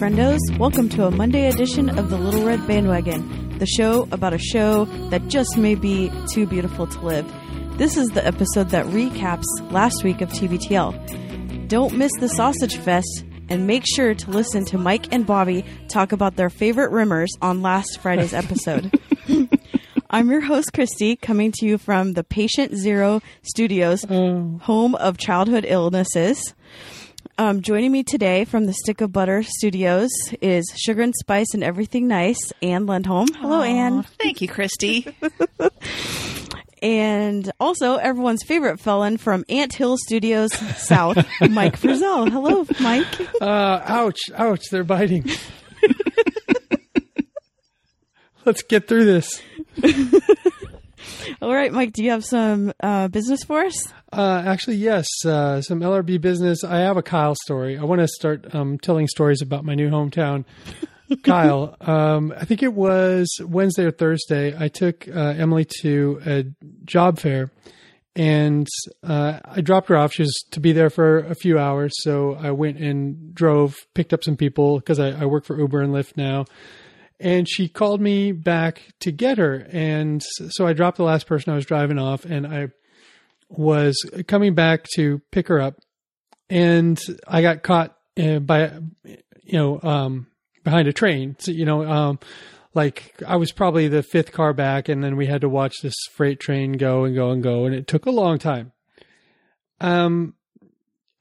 friendos. Welcome to a Monday edition of the Little Red Bandwagon, the show about a show that just may be too beautiful to live. This is the episode that recaps last week of TBTL. Don't miss the Sausage Fest and make sure to listen to Mike and Bobby talk about their favorite rimmers on last Friday's episode. I'm your host, Christy, coming to you from the Patient Zero Studios, mm. home of childhood illnesses. Um, joining me today from the Stick of Butter Studios is Sugar and Spice and Everything Nice, Anne Lindholm. Hello, Anne. Thank you, Christy. And also everyone's favorite felon from Ant Hill Studios South, Mike Frizzell. Hello, Mike. Uh, ouch, ouch, they're biting. Let's get through this. All right, Mike, do you have some uh, business for us? Uh, actually, yes, uh, some LRB business. I have a Kyle story. I want to start um, telling stories about my new hometown. Kyle, um, I think it was Wednesday or Thursday. I took uh, Emily to a job fair and uh, I dropped her off. She was to be there for a few hours. So I went and drove, picked up some people because I, I work for Uber and Lyft now. And she called me back to get her. And so I dropped the last person I was driving off and I was coming back to pick her up. And I got caught uh, by, you know, um, behind a train. So, you know, um, like I was probably the fifth car back, and then we had to watch this freight train go and go and go, and it took a long time. Um,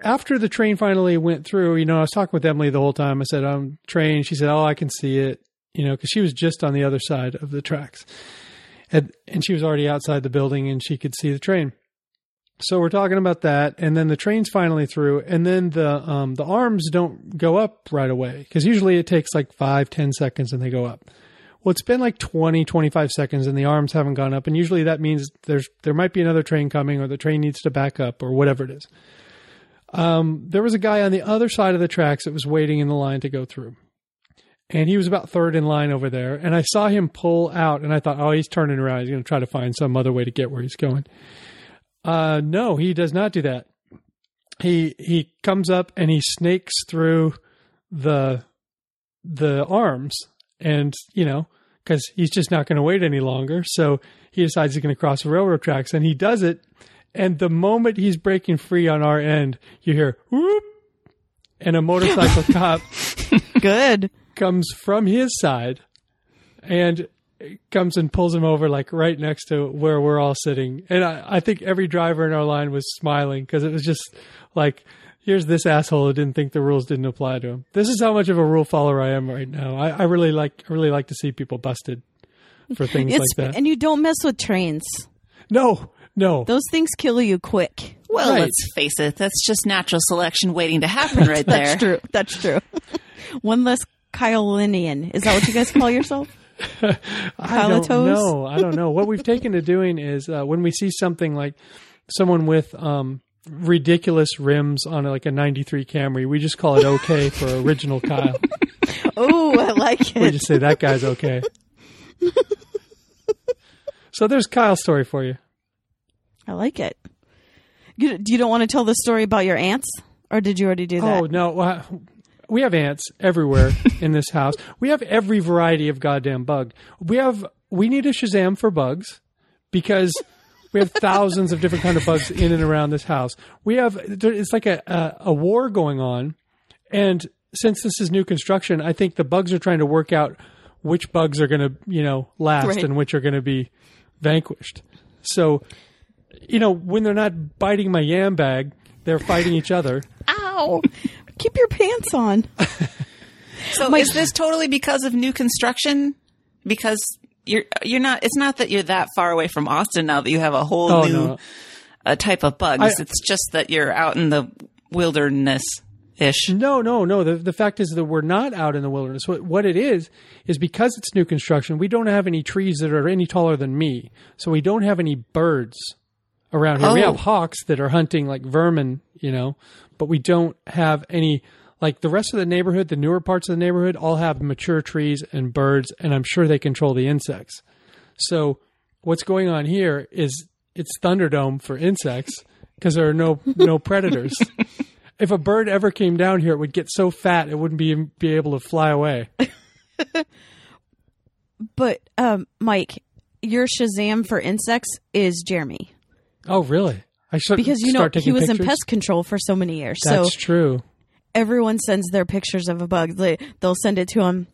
after the train finally went through, you know, I was talking with Emily the whole time. I said, "I'm train." She said, "Oh, I can see it," you know, because she was just on the other side of the tracks, and and she was already outside the building, and she could see the train. So we're talking about that, and then the train's finally through, and then the um, the arms don't go up right away because usually it takes like five, ten seconds, and they go up. Well, it's been like 20, 25 seconds, and the arms haven't gone up, and usually that means there's there might be another train coming, or the train needs to back up, or whatever it is. Um, there was a guy on the other side of the tracks that was waiting in the line to go through, and he was about third in line over there, and I saw him pull out, and I thought, oh, he's turning around, he's going to try to find some other way to get where he's going. Uh, no, he does not do that. He he comes up and he snakes through the the arms, and you know because he's just not going to wait any longer. So he decides he's going to cross the railroad tracks, and he does it. And the moment he's breaking free on our end, you hear whoop, and a motorcycle cop Good. comes from his side and comes and pulls him over like right next to where we're all sitting. And I, I think every driver in our line was smiling because it was just like, here's this asshole who didn't think the rules didn't apply to him. This is how much of a rule follower I am right now. I, I really like, I really like to see people busted for things It's, like that. And you don't mess with trains. no, no. Those things kill you quick. Well, Right. let's face it, that's just natural selection waiting to happen right there. That's true. That's true. One less Kylinian. Is that what you guys call yourself? I don't know. I don't know. What we've taken to doing is uh, when we see something like someone with um, ridiculous rims on like a 93 Camry, we just call it okay for original Kyle. Oh, I like it. We just say that guy's okay. so there's Kyle's story for you. I like it. You, you don't want to tell the story about your aunts, Or did you already do that? Oh no, uh, we have ants everywhere in this house. We have every variety of goddamn bug. We have we need a Shazam for bugs because we have thousands of different kind of bugs in and around this house. We have it's like a, a a war going on, and since this is new construction, I think the bugs are trying to work out which bugs are going to you know last Right. and which are going to be vanquished. So, you know, when they're not biting my yam bag, they're fighting each other. Ow! Keep your pants on. So is this totally because of new construction? Because you're you're not. It's not that you're that far away from Austin now that you have a whole Oh, new no. uh, type of bugs. I- it's just that you're out in the wilderness ish. No, no, no. The the fact is that we're not out in the wilderness. What what it is is because it's new construction, we don't have any trees that are any taller than me. So we don't have any birds around here. We Oh. have hawks that are hunting like vermin, you know, but we don't have any like the rest of the neighborhood, the newer parts of the neighborhood all have mature trees and birds and I'm sure they control the insects. So what's going on here is it's Thunderdome for insects because there are no no predators. if a bird ever came down here, it would get so fat it wouldn't be be able to fly away. But um, Mike, your Shazam for insects is Jeremy Oh, really? I should because you know he was pictures? in pest control for so many years. That's so true. everyone sends their pictures of a bug. They, they'll send it to him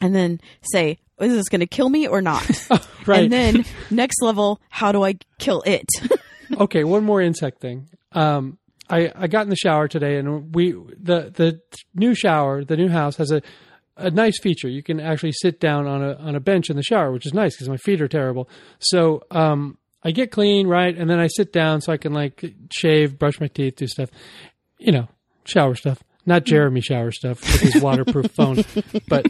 and then say, "Is this going to kill me or not?" Right. And then next level, how do I kill it? okay, one more insect thing. Um, I I got in the shower today, and we the the new shower, the new house has a a nice feature. You can actually sit down on a on a bench in the shower, which is nice because my feet are terrible. So um, I get clean, right, and then I sit down so I can like shave, brush my teeth, do stuff, you know, shower stuff. Not Jeremy shower stuff with his waterproof phone, but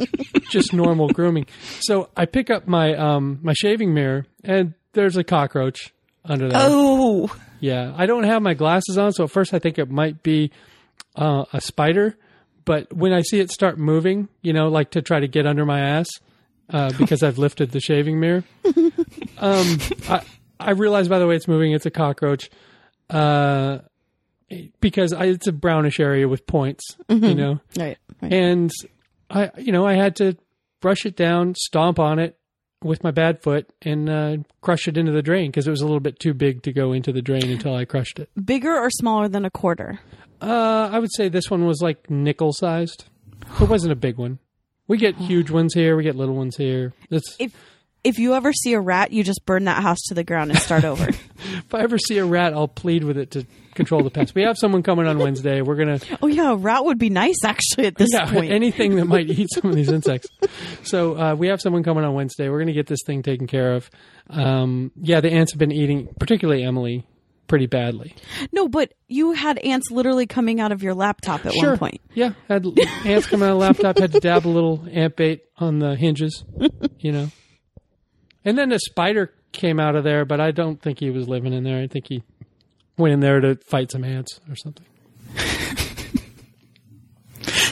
just normal grooming. So I pick up my um my shaving mirror, and there's a cockroach under there. Oh, Yeah, I don't have my glasses on, so at first I think it might be uh, a spider. But when I see it start moving, you know, like to try to get under my ass uh, because I've lifted the shaving mirror, um, I, I realize by the way it's moving, it's a cockroach. Uh, because I, it's a brownish area with points, you know, right. right. and I, you know, I had to brush it down, stomp on it with my bad foot, and uh, crush it into the drain because it was a little bit too big to go into the drain until I crushed it. Bigger or smaller than a quarter? Uh, I would say this one was like nickel sized. It wasn't a big one. We get huge ones here. We get little ones here. It's, If if you ever see a rat, you just burn that house to the ground and start over. if I ever see a rat, I'll plead with it to control the pest. We have someone coming on Wednesday. We're gonna oh yeah, a rat would be nice actually at this yeah, point. anything that might eat some of these insects. So uh, we have someone coming on Wednesday. We're going to get this thing taken care of. Um, yeah, the ants have been eating, particularly Emily, pretty badly. no, but you had ants literally coming out of your laptop at Sure. one point. Yeah, had ants coming out of the laptop. Had to dab a little ant bait on the hinges, you know. And then a spider came out of there, but I don't think he was living in there. I think he went in there to fight some ants or something.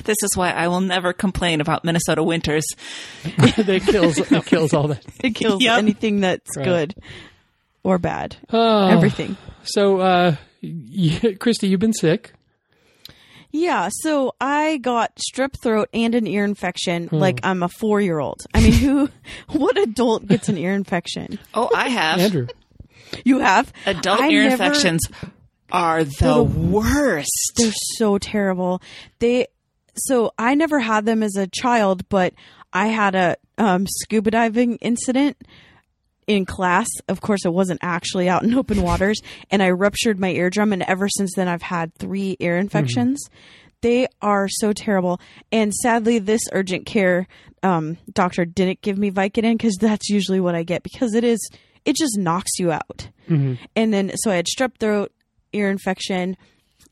this is why I will never complain about Minnesota winters. that kills that kills all that. It kills Yep. anything that's Right. good or bad. Oh, Everything. So, uh, y- Christy, you've been sick. Yeah, so I got strep throat and an ear infection like I'm a 4-year-old. I mean, who what adult gets an ear infection? Oh, I have. Andrew. You have Adult I ear never- infections are the worst. They're so terrible. They so I never had them as a child, but I had a um, scuba diving incident in class. Of course, it wasn't actually out in open waters, and I ruptured my eardrum. And ever since then, I've had three ear infections. They are so terrible. And sadly, this urgent care um, doctor didn't give me Vicodin because that's usually what I get because it is it just knocks you out. And then so I had strep throat, ear infection,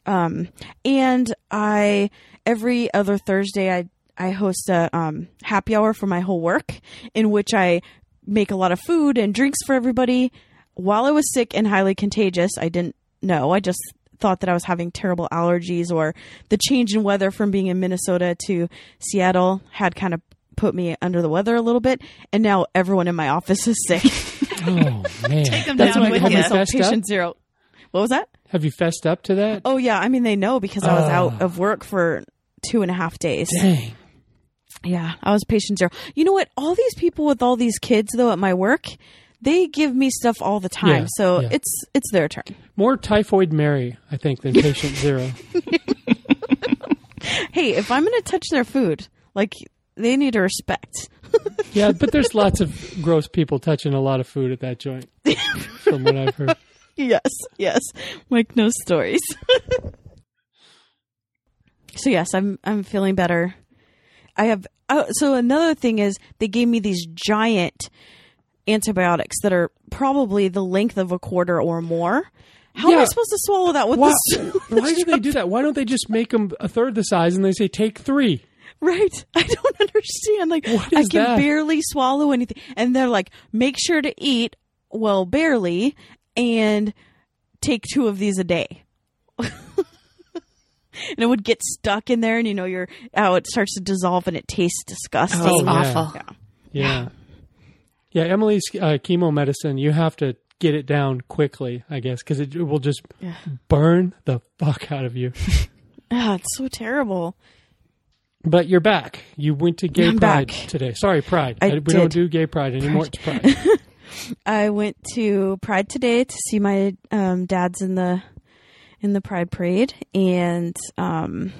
um, and I every other Thursday I I host a um, happy hour for my whole work in which I make a lot of food and drinks for everybody. While I was sick and highly contagious, I didn't know. I just thought that I was having terrible allergies or the change in weather from being in Minnesota to Seattle had kind of put me under the weather a little bit. And now everyone in my office is sick. Oh man, Take 'em That's down what I with call ya. You myself fessed up? patient zero. What was that? Have you fessed up to that? Oh yeah, I mean they know because I was Oh. out ah. of work for two and a half days. Dang. Yeah, I was patient zero. You know what? All these people with all these kids though at my work, they give me stuff all the time. Yeah, so yeah. it's it's their turn. More typhoid Mary, I think, than patient zero. Hey, if I'm going to touch their food, like they need to respect. Yeah, but there's lots of gross people touching a lot of food at that joint, from what I've heard. yes, yes. like no stories. so yes, I'm I'm feeling better. I have oh, so another thing is they gave me these giant antibiotics that are probably the length of a quarter or more. How am I supposed to swallow that with Why, this? why do they do that? Why don't they just make them a third the size and they say take three? Right. I don't understand. Like I can that? barely swallow anything. And they're like, make sure to eat, well, barely, and take two of these a day. and it would get stuck in there and you know, you're how it starts to dissolve and it tastes disgusting. Oh, yeah. awful. Yeah. Yeah. Yeah, Emily's uh, chemo medicine, you have to get it down quickly, I guess, because it, it will just burn the fuck out of you. Ah, it's so terrible. But you're back. You went to Gay I'm Pride back. today. Sorry, Pride. I we don't do Gay Pride anymore. It's Pride. I went to Pride today to see my um, dad's in the in the Pride parade, and um,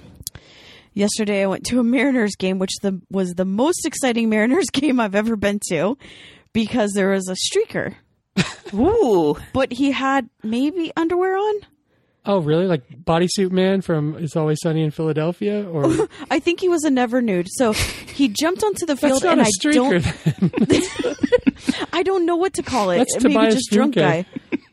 yesterday I went to a Mariners game, which the was the most exciting Mariners game I've ever been to, because there was a streaker, Ooh. but he had maybe underwear on. oh, really? Like Bodysuit Man from It's Always Sunny in Philadelphia? Or I think he was a never nude. So he jumped onto the that's field, not and a I streaker. don't, then. I don't know what to call it. That's Maybe Tobias just drunk guy.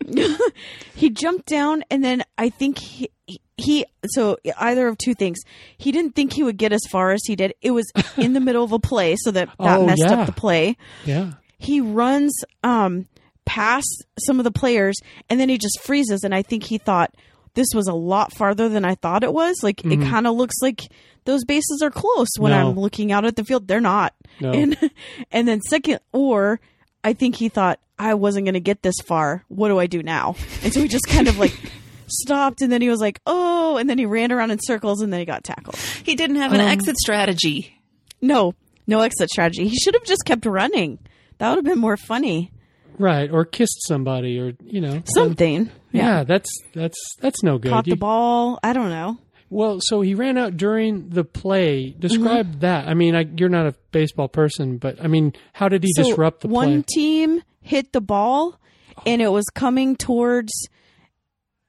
he jumped down, and then I think he, he. So either of two things. He didn't think he would get as far as he did. It was in the middle of a play, so that that Oh, messed yeah. up the play. yeah. He runs um past some of the players, and then he just freezes. And I think he thought this was a lot farther than I thought it was. Like it kind of looks like those bases are close when Mm-hmm. No. I'm looking out at the field. They're not. No. And and then second, or I think he thought I wasn't going to get this far. What do I do now? And so he just kind of like stopped, and then he was like, "Oh!" And then he ran around in circles, and then he got tackled. He didn't have an Um, exit strategy. No, no exit strategy. He should have just kept running. That would have been more funny. Right. Or kissed somebody or, you know. Something. Yeah, that's that's that's no good. Caught You- the ball. I don't know. Well, so he ran out during the play. Describe Mm-hmm. that. I mean, I, you're not a baseball person, but I mean, how did he So disrupt the one play? One team hit the ball, and it was coming towards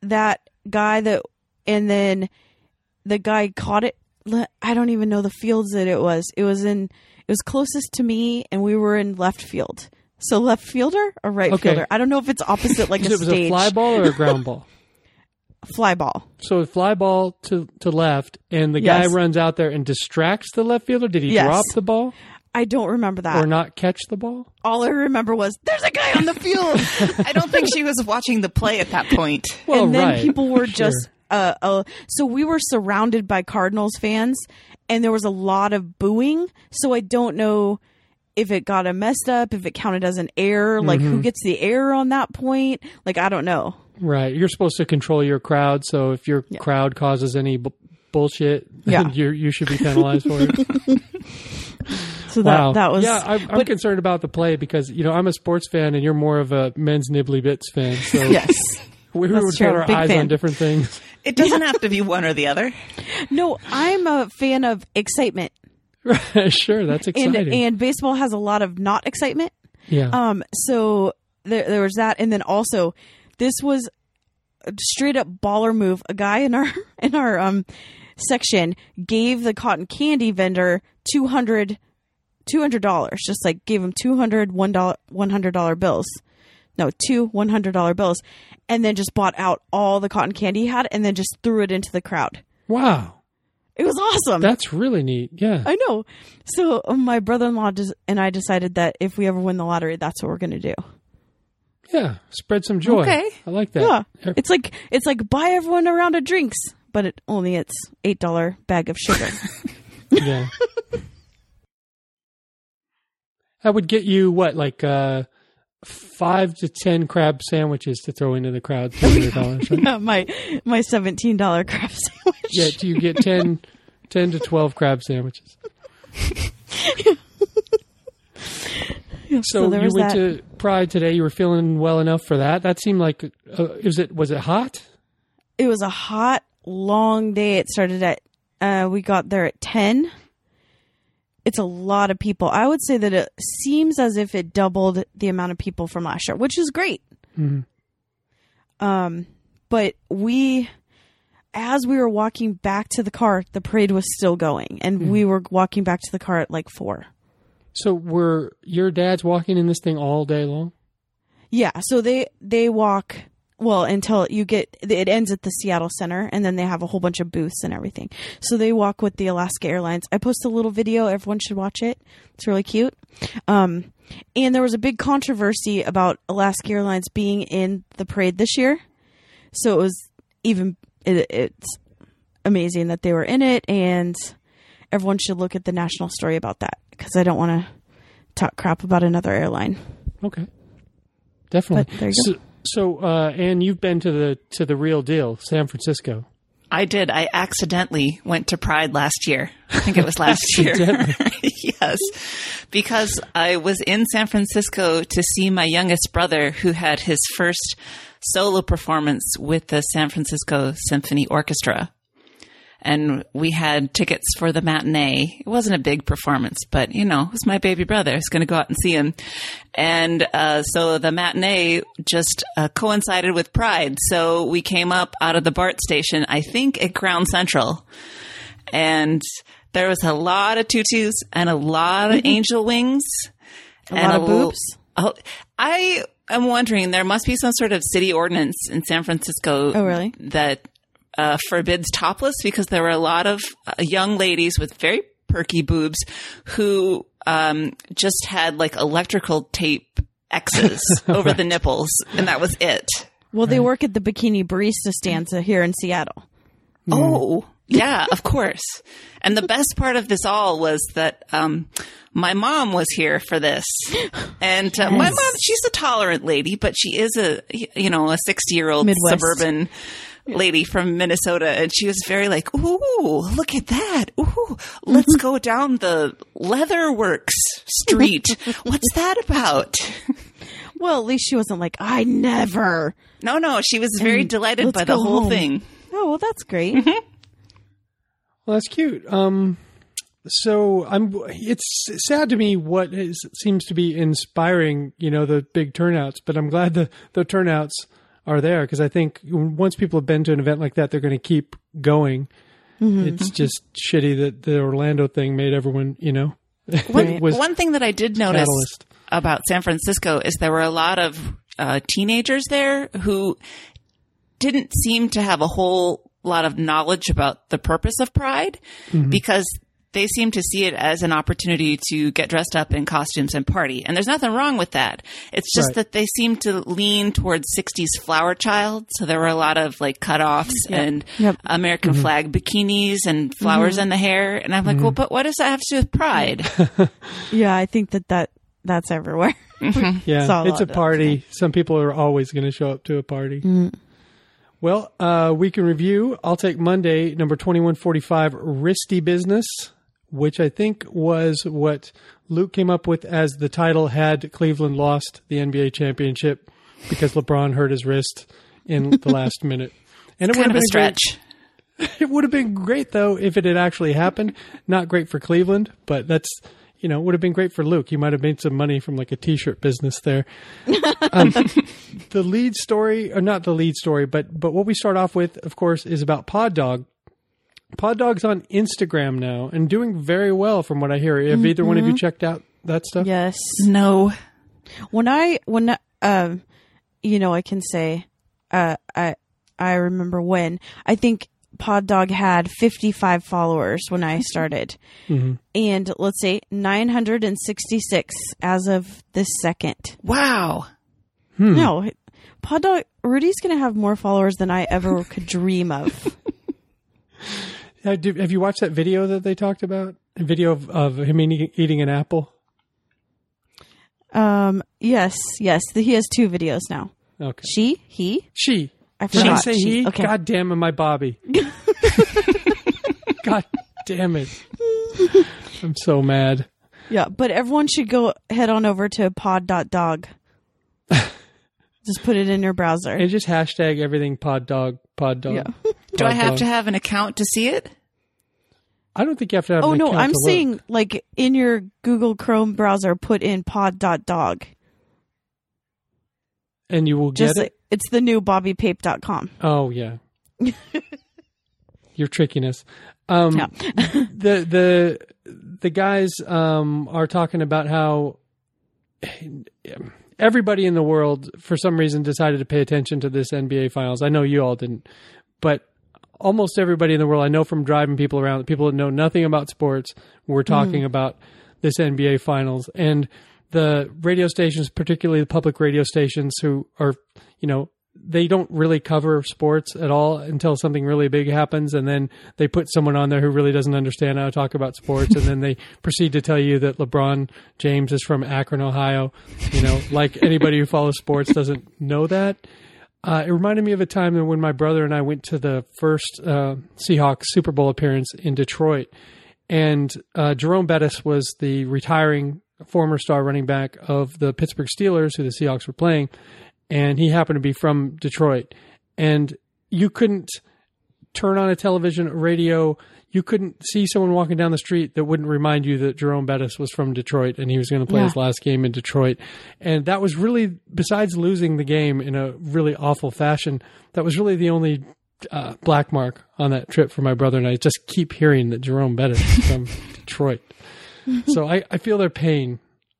that guy that, and then the guy caught it. I don't even know the fields that it was. It was in. It was closest to me, and we were in left field. So left fielder or right Okay. fielder? I don't know if it's opposite like a it was stage a fly ball or a ground ball? fly ball. So a fly ball to to left, and the guy runs out there and distracts the left fielder. Did he Yes. drop the ball I don't remember that. or not catch the ball? All I remember was there's a guy on the field. I don't think she was watching the play at that point. Well, and then right. people were Sure. just uh, uh so we were surrounded by Cardinals fans and there was a lot of booing so I don't know if it got a messed up if it counted as an error like Mm-hmm. who gets the error on that point like I don't know Right. You're supposed to control your crowd, so if your crowd causes any bu- bullshit, Yeah. you you should be penalized for it. so wow. that that was yeah. I'm, I'm concerned about the play because you know I'm a sports fan and you're more of a men's nibbly bits fan. So yes we That's were true. got our Big eyes fan. on different things. It doesn't have to be one or the other. no I'm a fan of excitement sure, that's and exciting. and baseball has a lot of not excitement yeah. Um, so there, there was that, and then also this was a straight up baller move. A guy in our in our um section gave the cotton candy vendor two hundred two hundred dollars, just like gave him two hundred one dollar one hundred dollar bills. No, two one hundred dollar bills, and then just bought out all the cotton candy he had, and then just threw it into the crowd. wow. It was awesome. That's really neat. Yeah. I know. So my brother in law and I decided that if we ever win the lottery, that's what we're going to do. Yeah. Spread some joy. Okay. I like that. Yeah, it's like it's like buy everyone a round of drinks, but it only it's eight dollar bag of sugar. Yeah. I would get you what, like uh, five to ten crab sandwiches to throw into the crowd. Dollars. Right? Yeah, my my seventeen dollar crab sandwich. yeah. Do you get 10, 10 to twelve crab sandwiches? Yeah, So, you went that. to Pride today. You were feeling well enough for that. That seemed like uh, is it was it hot? It was a hot, long day. It started at uh, we got there at ten. It's a lot of people. I would say that it seems as if it doubled the amount of people from last year, which is great. Mhm. Um, but we, as we were walking back to the car, the parade was still going, and we were walking back to the car at like four. So were your dads walking in this thing all day long? Yeah, so they they walk well until you get it ends at the Seattle Center, and then they have a whole bunch of booths and everything. So they walk with the Alaska Airlines. I posted a little video. Everyone should watch it. It's really cute. Um, and there was a big controversy about Alaska Airlines being in the parade this year. So it was even it, it's amazing that they were in it, and everyone should look at the national story about that because I don't want to talk crap about another airline. Okay, definitely. But there you so, so uh, and you've been to the to the real deal, San Francisco. I did. I accidentally went to Pride last year. I think it was last year. yes. Because I was in San Francisco to see my youngest brother who had his first solo performance with the San Francisco Symphony Orchestra and we had tickets for the matinee. It wasn't a big performance, but you know, it was my baby brother. I was going to go out and see him. And, uh, so the matinee just uh, coincided with Pride. So we came up out of the BART station, I think at Crown Central. And there was a lot of tutus and a lot of angel wings. A lot of boobs. Oh, I am wondering, there must be some sort of city ordinance in San Francisco. Oh, really? That uh, forbids topless because there were a lot of uh, young ladies with very perky boobs who um, just had like electrical tape X's over the nipples, and that was it. Well, they work at the bikini barista stanza here in Seattle. Oh, yeah, of course. And the best part of this all was that um, my mom was here for this, and uh, my mom she's a tolerant lady, but she is a you know a sixty year old Midwest. suburban lady from Minnesota, and she was very like, "Ooh, look at that! Ooh, let's go down the Leatherworks Street. What's that about?" Well, at least she wasn't like, I never. No, no, she was very And delighted let's by the whole home. thing. Oh, well, that's great. Well, that's cute. Um, so I'm. It's sad to me what is, seems to be inspiring. You know, the big turnouts. But I'm glad the the turnouts are there because I think once people have been to an event like that, they're going to keep going. It's just shitty that the Orlando thing made everyone. You know, One, was one thing that I did notice catalyst. about San Francisco is there were a lot of uh, teenagers there who didn't seem to have a whole lot of knowledge about the purpose of Pride Mm-hmm. because they seem to see it as an opportunity to get dressed up in costumes and party. And there's nothing wrong with that. It's just Right. that they seem to lean towards 60s flower child. So there were a lot of like cutoffs and Yep. American Mm-hmm. flag bikinis and flowers in the hair. And I'm like, well, but what does that have to do with Pride? yeah, I think that, that that's everywhere. Yeah, a it's a lot of party. Some people are always going to show up to a party. Well, uh, week in review. I'll take Monday, number 2145, Risty Business, which I think was what Luke came up with as the title had Cleveland lost the NBA championship because LeBron hurt his wrist in the last minute. And it would have of a been great- stretch. it would have been great though if it had actually happened. Not great for Cleveland, but that's you know would have been great for Luke. He might have made some money from like a T-shirt business there. Um, the lead story, or not the lead story, but but what we start off with, of course, is about Pod Dog. Pod Dog's on Instagram now and doing very well, from what I hear. Have either one of you checked out that stuff? yes. No. When I, when, I- um, you know, I can say, uh, I, I remember when I think Pod Dog had 55 followers when I started. And let's say 966 as of this second. Wow. No, Pod Dog, Rudy's going to have more followers than I ever could dream of. Uh, did- have you watched that video that they talked about? A video of, of him eating, eating an apple. Um, yes, yes. He has two videos now. Okay. She, he, She. I Did I forgot. say She. he? Okay. God damn it, my Bobby. God damn it. I'm so mad. Yeah, but everyone should go head on over to pod.dog. Just put it in your browser. And just hashtag everything pod dog, pod dog. Yeah. Do I have dog. to have an account to see it? I don't think you have to have oh no, I'm saying like in your Google Chrome browser, put in pod.dog. And you will get Just it? it's the new bobbypape.com. Oh, yeah. Your trickiness. Um, Yeah. the the the guys um, are talking about how everybody in the world, for some reason, decided to pay attention to this NBA Finals. I know you all didn't, but almost everybody in the world, I know from driving people around, people that know nothing about sports, were mm. talking about this NBA Finals and the radio stations, particularly the public radio stations, who are you know they don't really cover sports at all until something really big happens and then they put someone on there who really doesn't understand how to talk about sports and then they proceed to tell you that LeBron James is from Akron, Ohio. You know, like anybody who follows sports doesn't know that. Uh, it reminded me of a time when my brother and I went to the first uh, Seahawks Super Bowl appearance in Detroit, and uh, Jerome Bettis was the retiring former star running back of the Pittsburgh Steelers, who the Seahawks were playing, and he happened to be from Detroit, and you couldn't turn on a television, or radio. You couldn't see someone walking down the street that wouldn't remind you that Jerome Bettis was from Detroit and he was going to play Yeah. his last game in Detroit. And that was really, besides losing the game in a really awful fashion, that was really the only uh, black mark on that trip for my brother and I. Just keep hearing that Jerome Bettis is from Detroit. So I, I feel their pain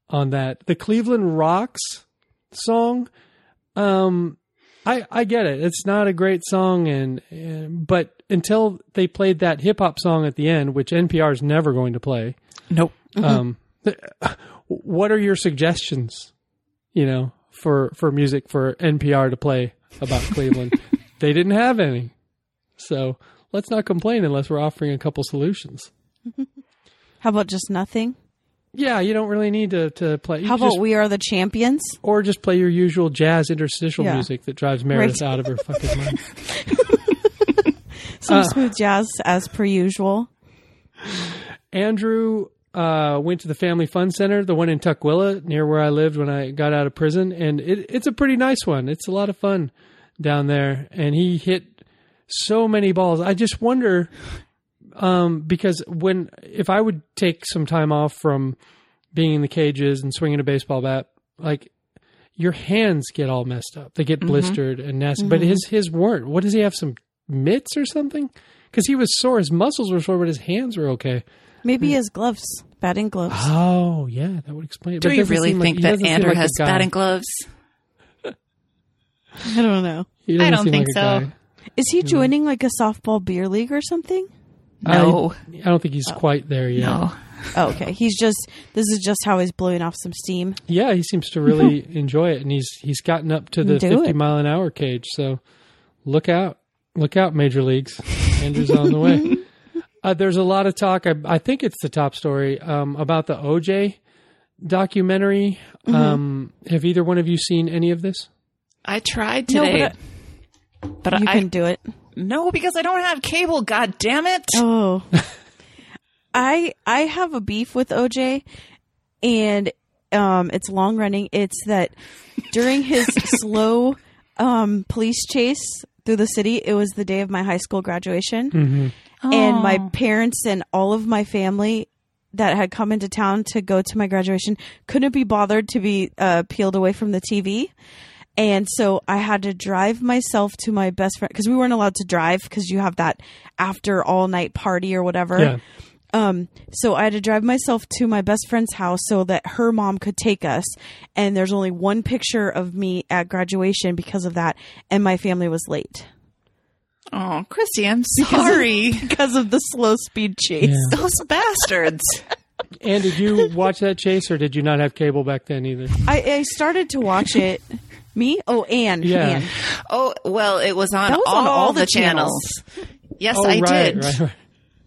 on that. The Cleveland Rocks song, um, I, I get it. It's not a great song, and, and but until they played that hip hop song at the end, which NPR is never going to play, Nope. um, th- what are your suggestions? You know, for for music for NPR to play about Cleveland, they didn't have any. So let's not complain unless we're offering a couple solutions. How about just nothing? Yeah, you don't really need to to play. You How just- about we are the champions? or just play your usual jazz interstitial Yeah. music that drives Meredith Right. out of her fucking mind. Some Uh. smooth jazz as per usual. Andrew uh, went to the Family Fun Center, the one in Tukwila, near where I lived when I got out of prison, and it, it's a pretty nice one. It's a lot of fun down there, and he hit so many balls. I just wonder um, because when if I would take some time off from being in the cages and swinging a baseball bat, like your hands get all messed up. They get blistered and nasty. But his his weren't. What does he have? Some mitts or something? Because he was sore. His muscles were sore, but his hands were okay. Maybe hmm. his gloves, batting gloves. Oh, yeah, that would explain it. Do But it you doesn't really seem like- think he that doesn't seem Andrew like a has guy. batting gloves? I don't know. He doesn't I don't seem think like a so. guy. Is he joining like a softball beer league or something? No. I, I don't think he's oh. quite there yet. No. Oh, okay. He's just this is just how he's blowing off some steam. Yeah, he seems to really enjoy it, and he's he's gotten up to the Do fifty it. mile an hour cage. So look out, look out, major leagues. Andrew's on the way. Uh, there's a lot of talk. I, I think it's the top story um, about the OJ documentary. Mm-hmm. Um, have either one of you seen any of this? I tried No, today. but but You I can do it. no because I don't have cable. God damn it! Oh. I I have a beef with OJ and um it's long running. It's that during his slow um police chase through the city, it was the day of my high school graduation. Mm-hmm. And my Oh. parents and all of my family that had come into town to go to my graduation couldn't be bothered to be uh, peeled away from the TV. And so I had to drive myself to my best friend because we weren't allowed to drive because you have that after all night party or whatever. Yeah. Um, so I had to drive myself to my best friend's house so that her mom could take us. And there's only one picture of me at graduation because of that. And my family was late Oh, Christy, I'm sorry. because of the slow speed chase. Yeah. Those bastards. And did you watch that chase, or did you not have cable back then either? I, I started to watch it. Me? Oh, Anne. Yeah. Anne. Oh well, it was on, was all, on all the, the channels. Yes, Oh, I right, did. right, right.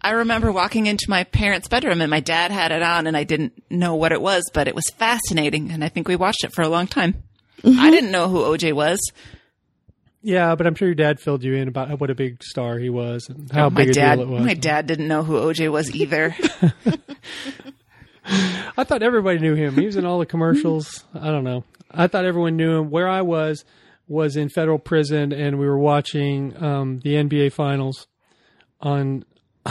I remember walking into my parents' bedroom and my dad had it on, and I didn't know what it was, but it was fascinating, and I think we watched it for a long time. Mm-hmm. I didn't know who OJ was. Yeah, but I'm sure your dad filled you in about what a big star he was and how Oh, my big a dad, deal it was. my dad didn't know who OJ was either. I thought everybody knew him. He was in all the commercials. I don't know. I thought everyone knew him. Where I was was in federal prison, and we were watching um, the NBA finals on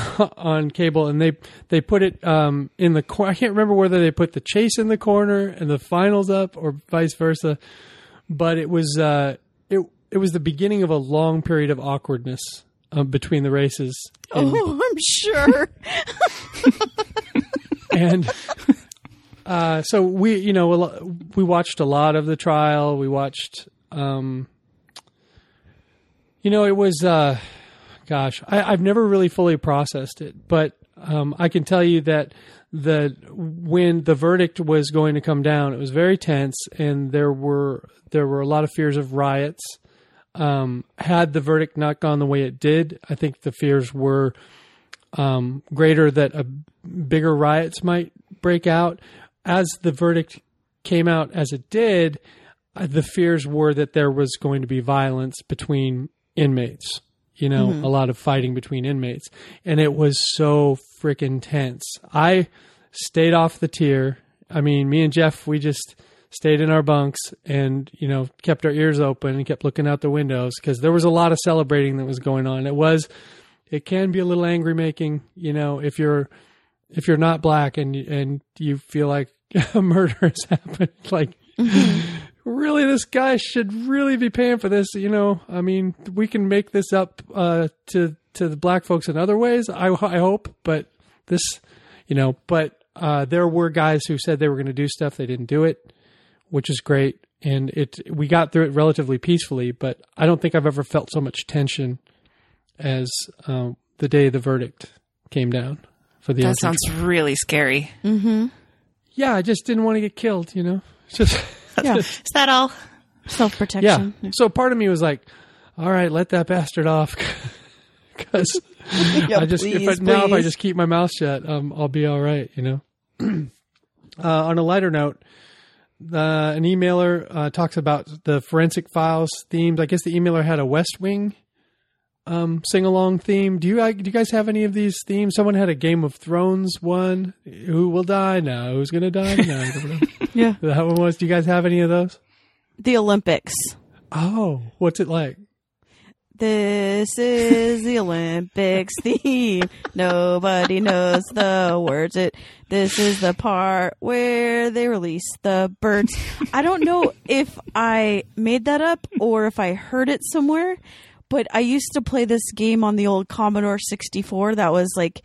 on cable, and they they put it um, in the corner. I can't remember whether they put the chase in the corner and the finals up, or vice versa. But it was uh, it it was the beginning of a long period of awkwardness uh, between the races. And- Oh, I'm sure. and uh, so we, you know, we watched a lot of the trial. We watched, um, you know, it was, uh, gosh, I, I've never really fully processed it, but um, I can tell you that the when the verdict was going to come down, it was very tense, and there were there were a lot of fears of riots. Um, had the verdict not gone the way it did, I think the fears were um, greater that a bigger riots might break out. As the verdict came out as it did, uh, the fears were that there was going to be violence between inmates. You know, mm-hmm. a lot of fighting between inmates, and it was so freaking tense. I stayed off the tier. I mean, me and Jeff, we just stayed in our bunks and you know kept our ears open and kept looking out the windows because there was a lot of celebrating that was going on. It was, it can be a little angry making. You know, if you're if you're not black and and you feel like a murder has happened, like mm-hmm. Really this guy should really be paying for this. You know, I mean, we can make this up uh, to to the black folks in other ways. I I hope, but this, you know, but uh, there were guys who said they were going to do stuff, they didn't do it, which is great, and it we got through it relatively peacefully. But I don't think I've ever felt so much tension as um, the day the verdict came down for the That sounds trial. really scary. Mm-hmm. Yeah, I just didn't want to get killed. You know, It's just. Yeah. Is that all? Self protection. Yeah. protection. So part of me was like, all right, let that bastard off. Because I just, if I, now if I just keep my mouth shut, um, I'll be all right, you know? uh, on a lighter note, the, an emailer uh, talks about the forensic files themes. I guess the emailer had a West Wing um, sing along theme. Do you do you guys have any of these themes? Someone had a Game of Thrones one. Who will die now? Who's gonna die now? Yeah. that one was. Do you guys have any of those? The Olympics. Oh, what's it like? This is the Olympics theme. Nobody knows the words. It. This is the part where they release the birds. I don't know if I made that up or if I heard it somewhere, but I used to play this game on the old Commodore 64. That was like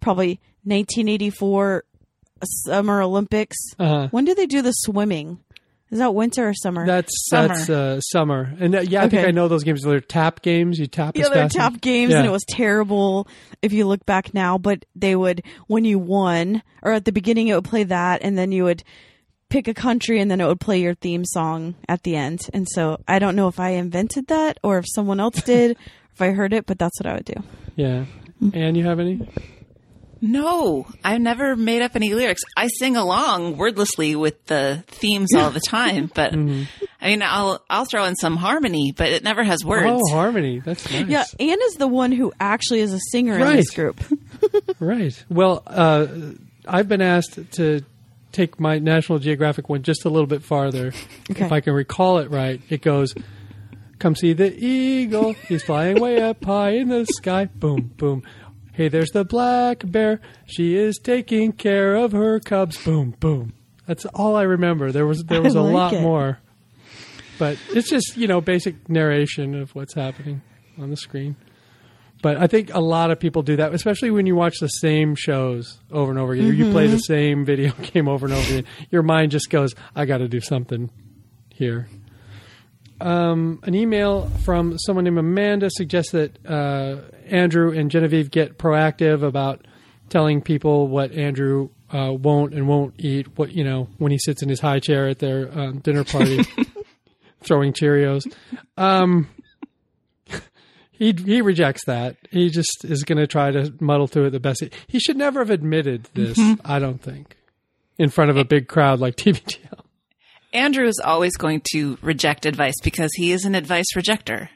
probably 1984 Summer Olympics. Uh-huh. When do they do the swimming? Is that winter or summer? That's Summer. that's uh, summer, and uh, yeah, I think I know those games. They're tap games. You tap Yeah, as they're fast as- tap games, Yeah. and it was terrible if you look back now. But they would, when you won, or at the beginning, it would play that, and then you would pick a country, and then it would play your theme song at the end. And so I don't know if I invented that or if someone else did, if I heard it, but that's what I would do. Yeah. Mm. And you have any? No, I've never made up any lyrics. I sing along wordlessly with the themes all the time, but Mm-hmm. I mean, I'll I'll throw in some harmony, but it never has words. Oh, harmony. That's nice. Yeah, Anne is the one who actually is a singer in Right. this group. Right. Well, uh, I've been asked to take my National Geographic one just a little bit farther. Okay. If I can recall it right, it goes, "Come see the eagle. He's flying way up high in the sky. Boom, boom." Hey, there's the black bear. She is taking care of her cubs. Boom, boom. That's all I remember. There was there was a like lot it. more, but it's just you know basic narration of what's happening on the screen. But I think a lot of people do that, especially when you watch the same shows over and over again. or You play the same video game over and over again. Your mind just goes, "I got to do something here." Um, an email from someone named Amanda suggests that uh, Andrew and Genevieve get proactive about telling people what Andrew uh, won't and won't eat. What you know when he sits in his high chair at their um, dinner party, throwing Cheerios. Um, he he rejects that. He just is going to try to muddle through it the best. He, he should never have admitted this. Mm-hmm. I don't think in front of a big crowd like TBTL. Andrew is always going to reject advice because he is an advice rejector.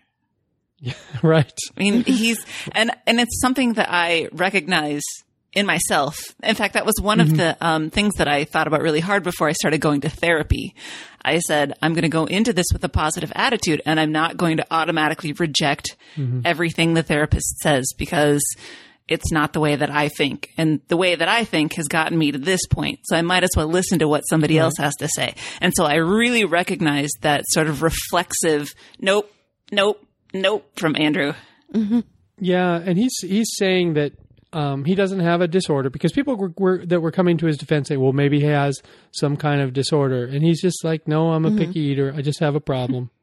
right. I mean, he's and and it's something that I recognize in myself. In fact, that was one of mm-hmm. the um, things that I thought about really hard before I started going to therapy. I said I'm going to go into this with a positive attitude, and I'm not going to automatically reject mm-hmm. everything the therapist says because it's not the way that I think, and the way that I think has gotten me to this point. So I might as well listen to what somebody else has to say. And so I really recognized that sort of reflexive, nope, nope, nope from Andrew. Mm-hmm. Yeah, and he's he's saying that um, he doesn't have a disorder because people were, were that were coming to his defense say, well, maybe he has some kind of disorder, and he's just like, no, I'm a picky eater. I just have a problem.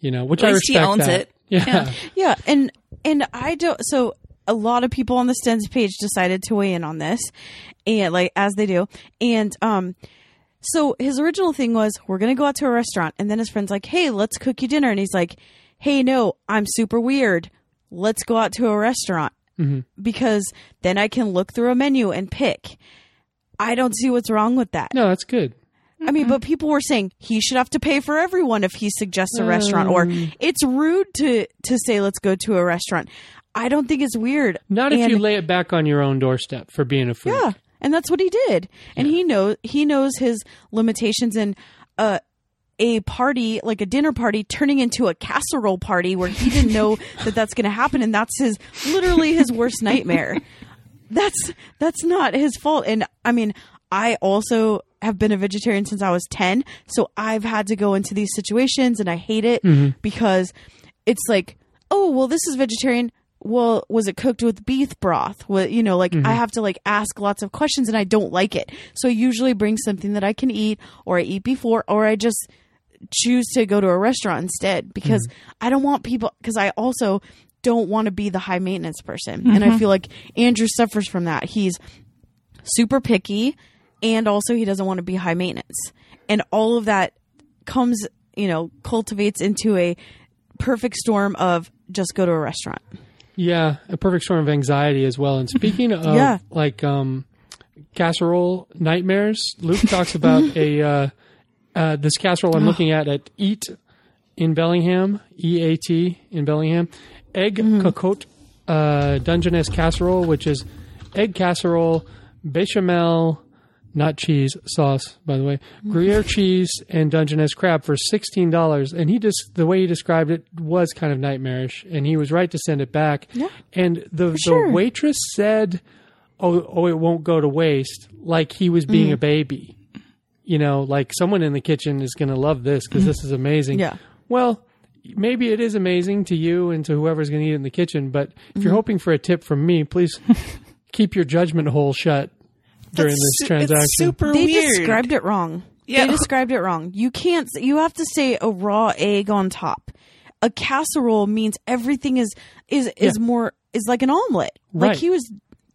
You know, which At I least he owns that. it. Yeah. Yeah. Yeah, and and I don't. So a lot of people on the Stens page decided to weigh in on this, and like as they do, and um, so his original thing was we're gonna go out to a restaurant, and then his friend's like, hey, let's cook you dinner, and he's like, hey, no, I'm super weird. Let's go out to a restaurant Mm-hmm. because then I can look through a menu and pick. I don't see what's wrong with that. No, that's good. I mean, mm-hmm. but people were saying he should have to pay for everyone if he suggests a mm. restaurant, or it's rude to to say let's go to a restaurant. I don't think it's weird. Not if And- you lay it back on your own doorstep for being a freak. Yeah, and that's what he did. And he knows he knows his limitations and uh a party like a dinner party turning into a casserole party where he didn't know that that's going to happen and that's his literally his worst nightmare. That's that's not his fault and I mean I also have been a vegetarian since I was 10, so I've had to go into these situations and I hate it mm-hmm. because it's like, oh, well this is vegetarian. Well, was it cooked with beef broth? Well, you know, like I mm-hmm. have to like ask lots of questions and I don't like it. So I usually bring something that I can eat or I eat before or I just choose to go to a restaurant instead because I don't want people because I also don't want to be the high maintenance person. And I feel like Andrew suffers from that. He's super picky and also he doesn't want to be high maintenance. And all of that comes, you know, cultivates into a perfect storm of just go to a restaurant. Yeah, a perfect storm of anxiety as well. And speaking of Yeah. like um, casserole nightmares, Luke talks about a uh, uh, this casserole I'm looking at at Eat in Bellingham, E A T in Bellingham, egg cocotte uh, Dungeness casserole, which is egg casserole, bechamel, not cheese sauce, by the way, Gruyere cheese and Dungeness crab for sixteen dollars. And he just the way he described it was kind of nightmarish, and he was right to send it back. Yeah. And the sure. the waitress said, "Oh, oh, it won't go to waste," like he was being a baby. You know, like someone in the kitchen is going to love this because this is amazing. Yeah. Well, maybe it is amazing to you and to whoever's going to eat it in the kitchen, but if Mm-hmm. you're hoping for a tip from me, please keep your judgment hole shut during That's this su- transaction. It's super They weird. described it wrong. Yeah. They described it wrong. You can't. You have to say a raw egg on top. A casserole means everything is is is Yeah. more is like an omelet. Right. Like he was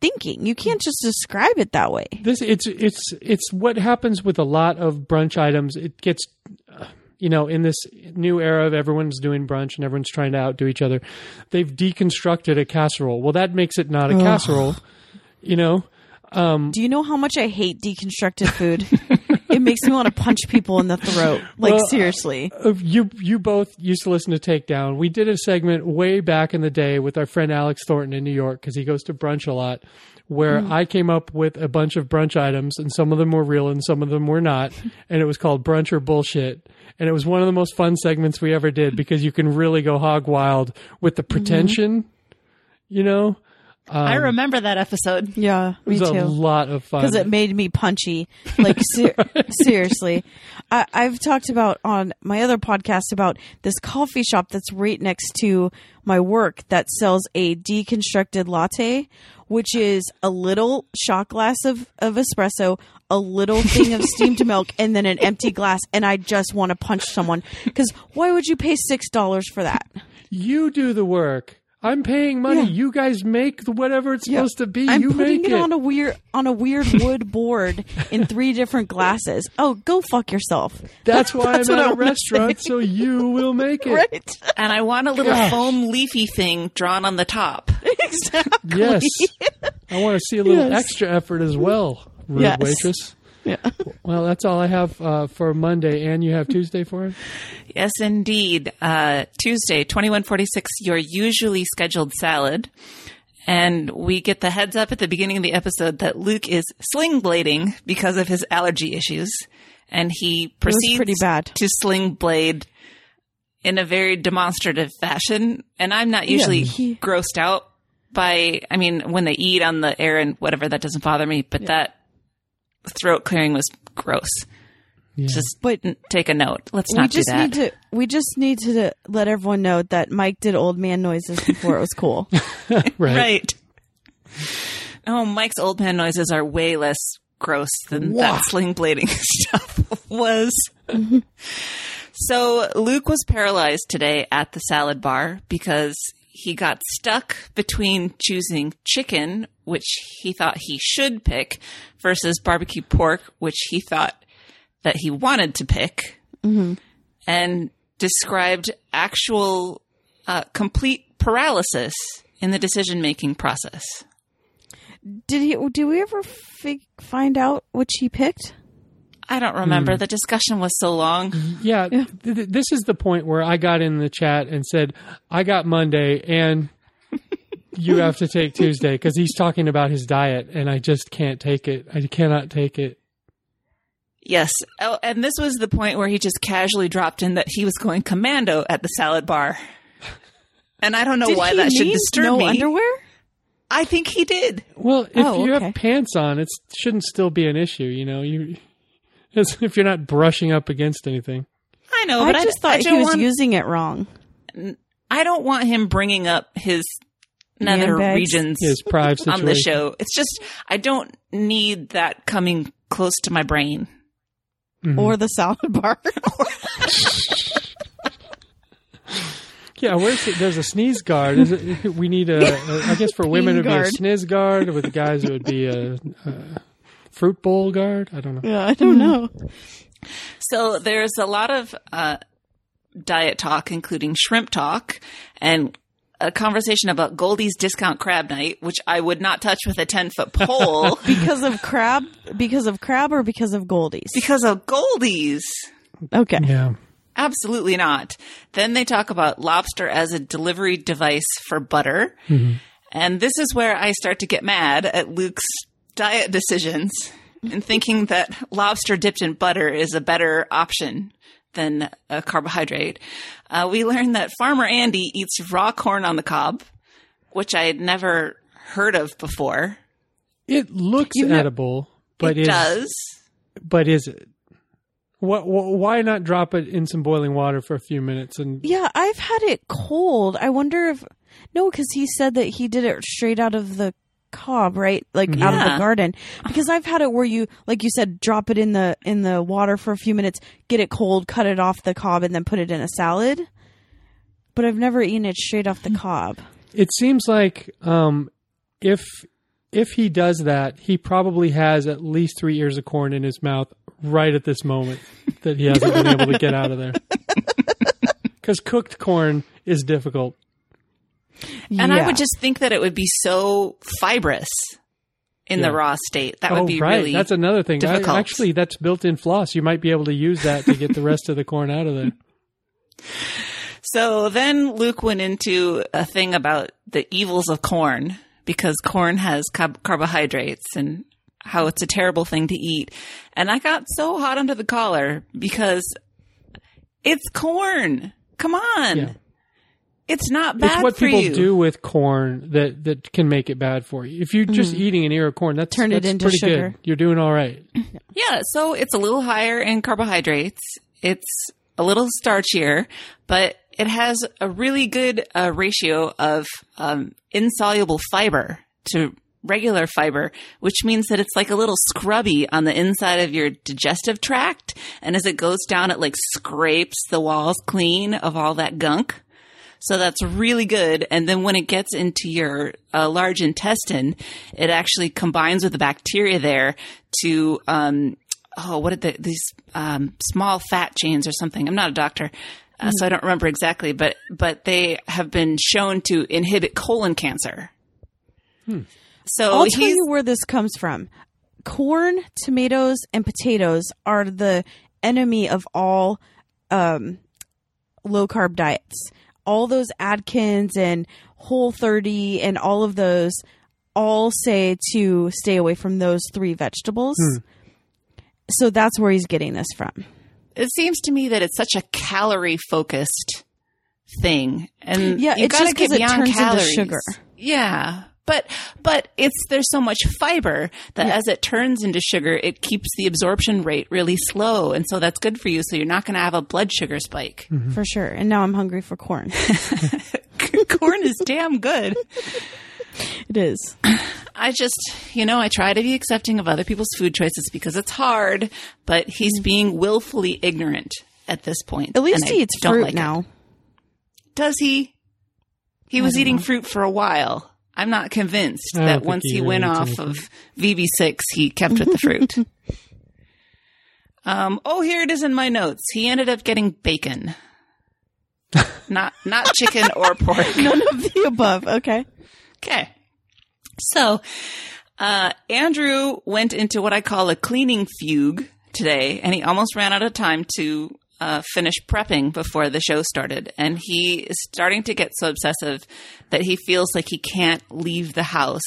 thinking. You can't just describe it that way. this it's it's it's what happens with a lot of brunch items. It gets uh, you know in this new era of everyone's doing brunch and everyone's trying to outdo each other. They've deconstructed a casserole. Well, that makes it not a casserole. You know, Um, Do you know how much I hate deconstructed food? it makes me want to punch people in the throat. Like Well, uh, seriously. Uh, you you both used to listen to Takedown. We did a segment way back in the day with our friend Alex Thornton in New York because he goes to brunch a lot. Where mm. I came up with a bunch of brunch items, and some of them were real and some of them were not, and it was called Brunch or Bullshit. And it was one of the most fun segments we ever did because you can really go hog wild with the mm-hmm. pretension, you know. I um, remember that episode. Yeah, It me too. a lot of fun. because it made me punchy. Like ser- seriously, I- I've talked about on my other podcast about this coffee shop that's right next to my work that sells a deconstructed latte, which is a little shot glass of of espresso, a little thing of steamed milk, and then an empty glass. And I just want to punch someone because why would you pay six dollars for that? you do the work. I'm paying money. Yeah. You guys make the- whatever it's supposed to be. I'm you putting make it, on a weird on a weird wood board in three different glasses. Oh, go fuck yourself. That's why That's I'm at I a wanna restaurant, so you will make it. Right? And I want a little Gosh. foam leafy thing drawn on the top. exactly. Yes. I want to see a little Yes. extra effort as well, rude Yes. waitress. Yeah. Well, that's all I have uh, for Monday. And you have Tuesday for it? Yes, indeed. Uh, Tuesday, 2146, your usually scheduled salad. And we get the heads up at the beginning of the episode that Luke is sling blading because of his allergy issues. And he proceeds pretty bad. to sling blade in a very demonstrative fashion. And I'm not usually he- grossed out by, I mean, when they eat on the air and whatever, that doesn't bother me. But that throat clearing was gross. Just But n- take a note. Let's we not do just that. need to we just need to let everyone know that Mike did old man noises before it was cool. Right. Right. Oh, Mike's old man noises are way less gross than that sling blading stuff was. so Luke was paralyzed today at the salad bar because he got stuck between choosing chicken, which he thought he should pick, versus barbecue pork, which he thought that he wanted to pick, and described actual uh, complete paralysis in the decision making process. Did he? Did we ever fig- find out which he picked? I don't remember. The discussion was so long. Yeah, th- th- this is the point where I got in the chat and said, I got Monday and you have to take Tuesday because he's talking about his diet and I just can't take it. I cannot take it. Yes. Oh, and this was the point where he just casually dropped in that he was going commando at the salad bar. And I don't know Did why that should disturb no me. underwear? I think he did. Well, if Oh, you okay. have pants on, it shouldn't still be an issue. You know, you as if you're not brushing up against anything. I know, but I just I, thought I he was want, using it wrong. I don't want him bringing up his nether Handbags? regions His private on the show. It's just I don't need that coming close to my brain. Mhm. Or the salad bar. Yeah, where's the, there's a sneeze guard? Is it, we need a, a. I guess for women it would guard. be a sneeze guard. With the guys it would be a, a fruit bowl guard. I don't know. yeah, I don't know. So there's a lot of uh, diet talk, including shrimp talk, and a conversation about Goldie's discount crab night, which I would not touch with a ten foot pole Because of crab? Because of crab or because of Goldies? because of Goldie's. Okay. Yeah. Absolutely not. Then they talk about lobster as a delivery device for butter. Mm-hmm. And this is where I start to get mad at Luke's diet decisions and thinking that lobster dipped in butter is a better option than a carbohydrate. Uh, we learned that Farmer Andy eats raw corn on the cob, which I had never heard of before. It looks You know- edible, but it is does. but is it? What, why not drop it in some boiling water for a few minutes and Yeah, I've had it cold. I wonder if no, because he said that he did it straight out of the cob, right? Like out of the garden. Because I've had it where you, like you said, drop it in the in the water for a few minutes, get it cold, cut it off the cob, and then put it in a salad. But I've never eaten it straight off the cob. It seems like um, if if he does that, he probably has at least three ears of corn in his mouth right at this moment that he hasn't been able to get out of there. Because cooked corn is difficult. And I would just think that it would be so fibrous in Yeah. the raw state. That oh, would be right. really that's another thing. I- actually, that's built-in floss. You might be able to use that to get the rest of the corn out of there. So then Luke went into a thing about the evils of corn because corn has carb- carbohydrates and how it's a terrible thing to eat. And I got so hot under the collar because it's corn. Come on. Yeah. It's not bad it's what people you. do with corn that, that can make it bad for you. If you're just eating an ear of corn, that's Turn it that's into pretty sugar. good. You're doing all right. Yeah, so it's a little higher in carbohydrates. It's a little starchier, but it has a really good uh, ratio of um, insoluble fiber to regular fiber, which means that it's like a little scrubby on the inside of your digestive tract. And as it goes down, it like scrapes the walls clean of all that gunk. So that's really good. And then when it gets into your uh, large intestine, it actually combines with the bacteria there to, um, oh, what are the, these um, small fat chains or something? I'm not a doctor. Uh, so I don't remember exactly, but but they have been shown to inhibit colon cancer. So I'll tell you where this comes from. Corn, tomatoes, and potatoes are the enemy of all um, low carb diets. All those Atkins and Whole 30 and all of those all say to stay away from those three vegetables. Hmm. So that's where he's getting this from. it seems to me that it's such a calorie focused thing, and Yeah, you it's gotta just 'cause get it beyond turns into calories. sugar. Yeah. But but it's there's so much fiber that as it turns into sugar, it keeps the absorption rate really slow, and so that's good for you. So you're not going to have a blood sugar spike. For sure. And now I'm hungry for corn. Corn is damn good. it is. I just, you know, I try to be accepting of other people's food choices because it's hard, but he's being willfully ignorant at this point. Mm-hmm. At least he eats don't fruit like it. now. Does he? He was eating fruit for a while. I'm not convinced that once he he, really went off anything. of VB6, he kept with the fruit. um, oh, here it is in my notes. He ended up getting bacon. not not chicken or pork. None of the above. Okay. Okay. So, uh, Andrew went into what I call a cleaning fugue today, and he almost ran out of time to uh, finish prepping before the show started. And he is starting to get so obsessive that he feels like he can't leave the house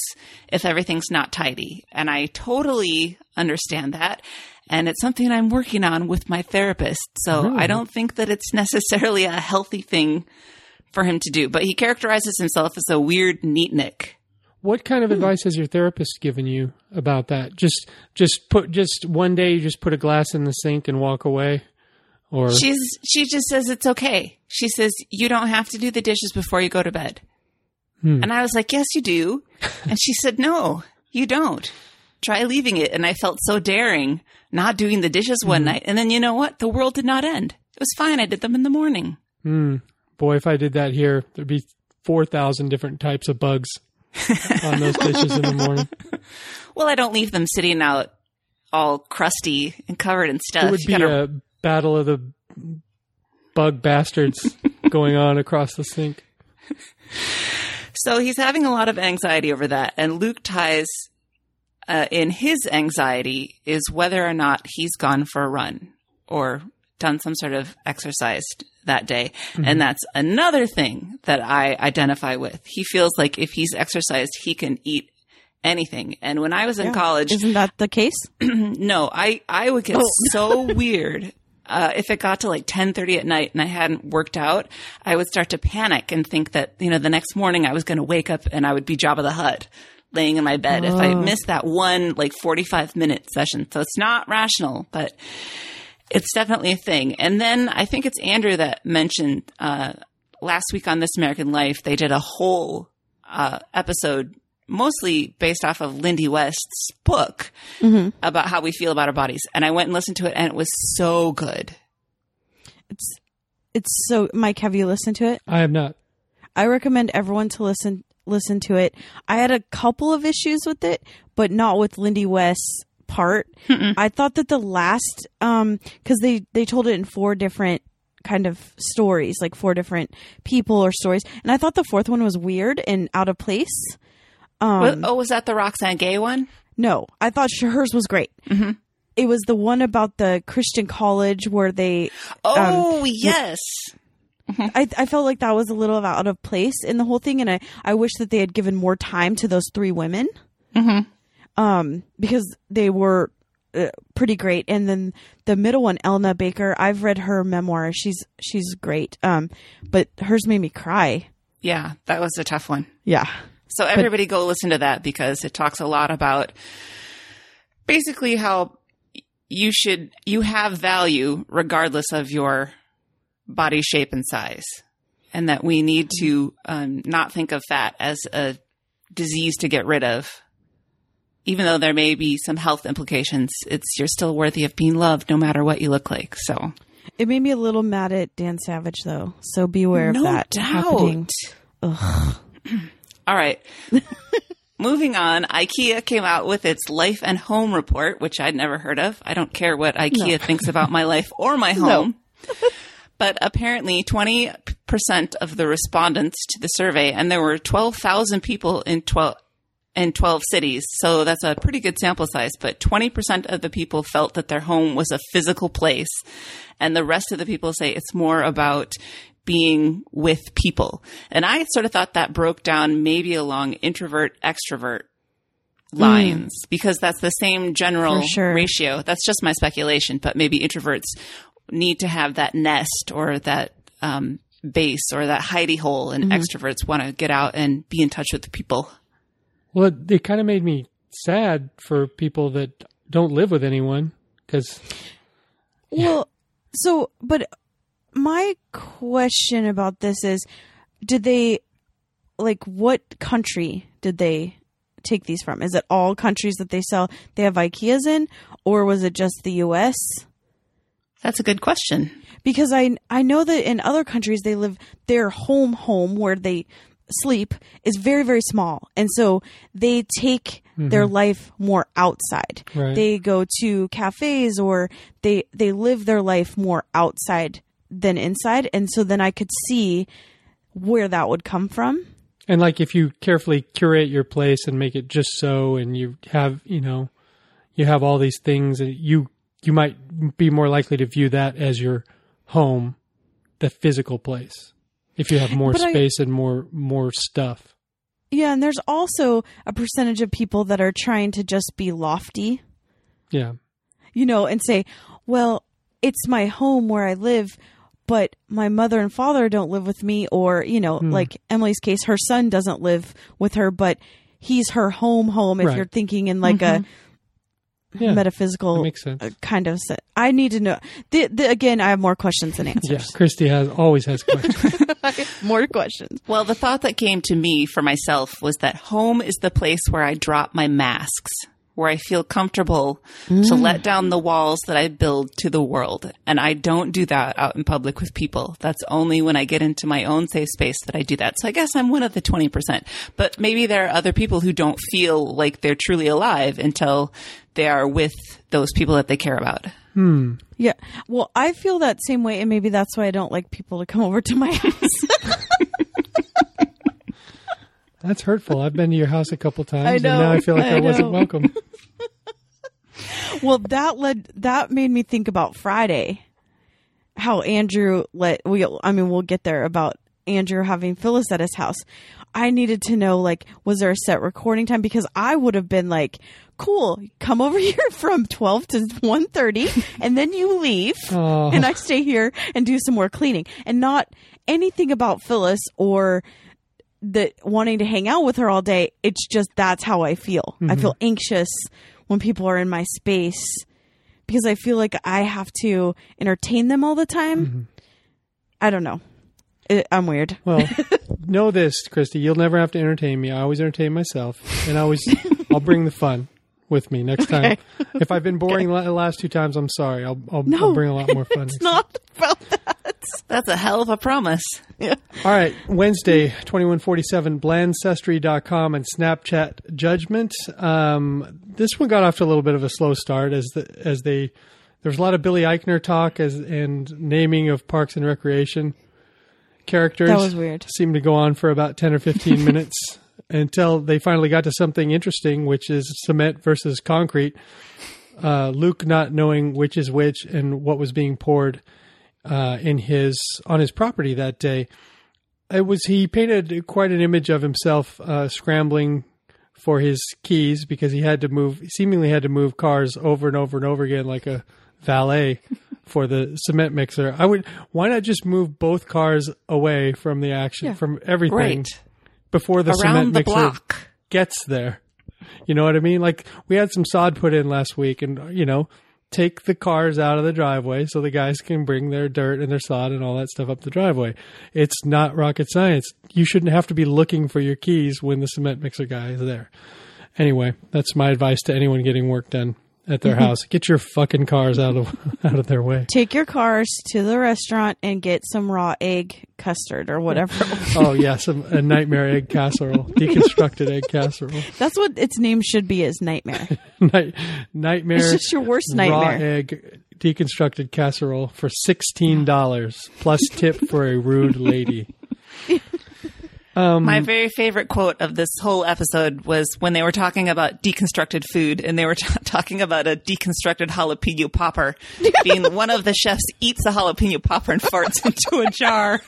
if everything's not tidy. And I totally understand that. And it's something I'm working on with my therapist. So I don't think that it's necessarily a healthy thing for him to do. But he characterizes himself as a weird neatnik. What kind of advice has your therapist given you about that? Just just put just one day you just put a glass in the sink and walk away? Or She's she just says it's okay. She says you don't have to do the dishes before you go to bed. Hmm. And I was like, "Yes, you do." and she said, "No, you don't. Try leaving it." And I felt so daring not doing the dishes one hmm. night. And then you know what? The world did not end. It was fine. I did them in the morning. Hmm. boy, if I did that here, there'd be 4,000 different types of bugs on those dishes in the morning. Well, I don't leave them sitting out all crusty and covered in stuff. It would You be gotta- a battle of the bug bastards going on across the sink. So he's having a lot of anxiety over that. And Luke ties uh, in his anxiety is whether or not he's gone for a run or done some sort of exercise that day. And that's another thing that I identify with. He feels like if he's exercised, he can eat anything. And when I was in college, Isn't that the case? no, I, I would get so weird. Uh, if it got to like 1030 at night and I hadn't worked out, I would start to panic and think that, you know, the next morning I was going to wake up and I would be Jabba the Hutt laying in my bed if I missed that one like 45 minute session. So it's not rational, but it's definitely a thing. And then I think it's Andrew that mentioned, uh, last week on This American Life, they did a whole, uh, episode mostly based off of Lindy West's book about how we feel about our bodies. And I went and listened to it and it was so good. It's it's so Mike, have you listened to it? I have not. I recommend everyone to listen listen to it. I had a couple of issues with it, but not with Lindy West's part. I thought that the last um cuz they they told it in four different kind of stories, like four different people or stories. And I thought the fourth one was weird and out of place. Wa- oh, was that the Roxane Gay one? No, I thought hers was great. It was the one about the Christian college where they Oh, yes. I, I felt like that was a little out of place in the whole thing, and I, I wish that they had given more time to those three women, um, because they were uh, pretty great. And then the middle one, Elna Baker, I've read her memoir. She's she's great, um, but hers made me cry. Yeah, that was a tough one. Yeah, So everybody go listen to that because it talks a lot about basically how you should you have value regardless of your body shape and size, and that we need to um, not think of fat as a disease to get rid of. Even though there may be some health implications, it's you're still worthy of being loved no matter what you look like. So it made me a little mad at Dan Savage though. So beware no of that doubt. happening. All right. Moving on, IKEA came out with its life and home report, which I'd never heard of. I don't care what IKEA thinks about my life or my home. but apparently 20% of the respondents to the survey, and there were 12,000 people in 12, in 12 cities. So that's a pretty good sample size, but 20% of the people felt that their home was a physical place. And the rest of the people say it's more about being with people. And I sort of thought that broke down maybe along introvert, extrovert lines because that's the same general sure. ratio. That's just my speculation, but maybe introverts need to have that nest or that um, base or that hidey hole, and extroverts want to get out and be in touch with the people. Well, it, it kind of made me sad for people that don't live with anyone because Well, so, but my question about this is did they, like, what country did they take these from? Is it all countries that they sell, they have IKEAs in, or was it just the US? That's a good question. Because I, I know that in other countries they live, their home home where they sleep is very, very small. And so they take mm-hmm. their life more outside. Right. They go to cafes or they, they live their life more outside than inside. And so then I could see where that would come from. And like if you carefully curate your place and make it just so and you have, you know, you have all these things and you you might be more likely to view that as your home, the physical place, if you have more But I- space and more more stuff. Yeah, and there's also a percentage of people that are trying to just be lofty, Yeah, you know, and say, "Well, it's my home where I live." But my mother and father don't live with me, or you know, like Emily's case, her son doesn't live with her, but he's her home. Home, if Right. you're thinking in like a yeah, metaphysical makes sense. uh, kind of se- I need to know. The, the, again, I have more questions than Yeah, answers. Christy has always has questions. more questions. Well, the thought that came to me for myself was that home is the place where I drop my masks, where I feel comfortable to mm. let down the walls that I build to the world. And I don't do that out in public with people. That's only when I get into my own safe space that I do that. So I guess I'm one of the 20%. But maybe there are other people who don't feel like they're truly alive until they are with those people that they care about. Hmm. Yeah. Well, I feel that same way, and maybe that's why I don't like people to come over to my house. That's hurtful. I've been to your house a couple times, I and now I feel like I, I wasn't welcome. well, that led that made me think about Friday. How Andrew let we I mean we'll get there about Andrew having Phyllis at his house. I needed to know like was there a set recording time because I would have been like cool come over here from 12 to 1:30 and then you leave Oh. and I stay here and do some more cleaning and not anything about Phyllis or the wanting to hang out with her all day. It's just that's how I feel. I mm-hmm. feel anxious when people are in my space because I feel like I have to entertain them all the time. Mm-hmm. I don't know. It, I'm weird. Well, know this, Christy. You'll never have to entertain me. I always entertain myself, and I always I'll bring the fun with me next time. If I've been boring la- the last two times, I'm sorry. I'll I'll, No, I'll bring a lot more fun. It's time. not about that. That's a hell of a promise. All right, Wednesday, 2147, blandancestry.com and Snapchat Judgment. Um, this one got off to a little bit of a slow start as the, as they there was a lot of Billy Eichner talk as and naming of Parks and Recreation characters. That was weird. Seemed to go on for about 10 or 15 minutes until they finally got to something interesting, which is cement versus concrete. Uh, Luke not knowing which is which and what was being poured uh, in his on his property that day. It was he painted quite an image of himself uh, scrambling for his keys because he had to move, seemingly had to move cars over and over and over again like a valet for the cement mixer. I would why not just move both cars away from the action Yeah. from everything before the cement the mixer block. gets there. You know what I mean? Like we had some sod put in last week, and you know, take the cars out of the driveway so the guys can bring their dirt and their sod and all that stuff up the driveway. It's not rocket science. You shouldn't have to be looking for your keys when the cement mixer guy is there. Anyway, that's my advice to anyone getting work done at their mm-hmm. house. Get your fucking cars out of out of their way. Take your cars to the restaurant and get some raw egg custard or whatever. Oh yeah, some a nightmare egg casserole, deconstructed egg casserole. That's what its name should be is nightmare. Night, nightmare. It's just your worst nightmare. raw egg deconstructed casserole for sixteen dollars plus tip for a rude lady. Um, my very favorite quote of this whole episode was when they were talking about deconstructed food and they were t- talking about a deconstructed jalapeno popper being one of the chefs eats a jalapeno popper and farts into a jar.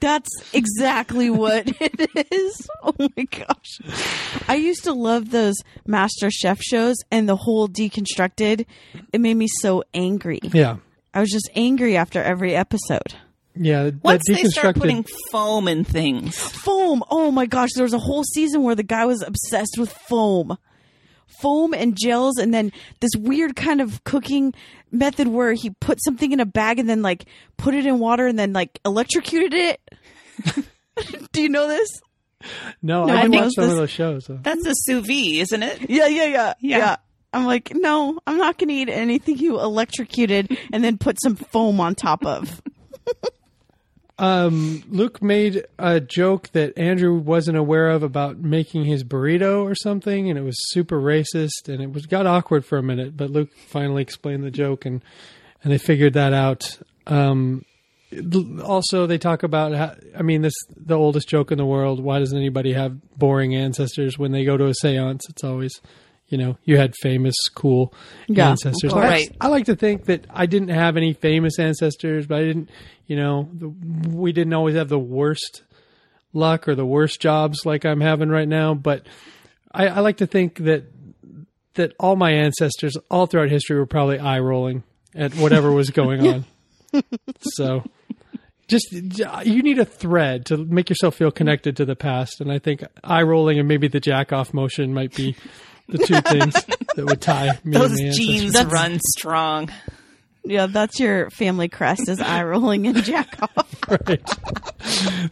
That's exactly what it is. Oh my gosh. I used to love those Master Chef shows and the whole deconstructed. It made me so angry. Yeah, I was just angry after every episode. Yeah. Once that they start putting foam in things. Foam. Oh my gosh. There was a whole season where the guy was obsessed with foam. Foam and gels, and then this weird kind of cooking method where he put something in a bag and then like put it in water and then like electrocuted it. Do you know this? no, No, I I didn't think watch some of this- those shows. though. That's a sous vide, isn't it? Yeah, yeah, yeah, Yeah. yeah. I'm like, no, I'm not going to eat anything you electrocuted and then put some foam on top of. Um, Luke made a joke that Andrew wasn't aware of about making his burrito or something, and it was super racist, and it was got awkward for a minute. But Luke finally explained the joke, and and they figured that out. Um, also, they talk about how, I mean, this the oldest joke in the world. Why doesn't anybody have boring ancestors when they go to a séance? It's always You know, you had famous, cool Yeah, ancestors. of course. I, Right. I like to think that I didn't have any famous ancestors, but I didn't, you know, the, we didn't always have the worst luck or the worst jobs like I'm having right now. But I, I like to think that that all my ancestors, all throughout history, were probably eye rolling at whatever was going on. so just you need a thread to make yourself feel connected to the past and i think eye rolling and maybe the jack off motion might be the two things that would tie me Those and my ancestors. That's- run strong. Yeah, that's your family crest is eye rolling and jack off. right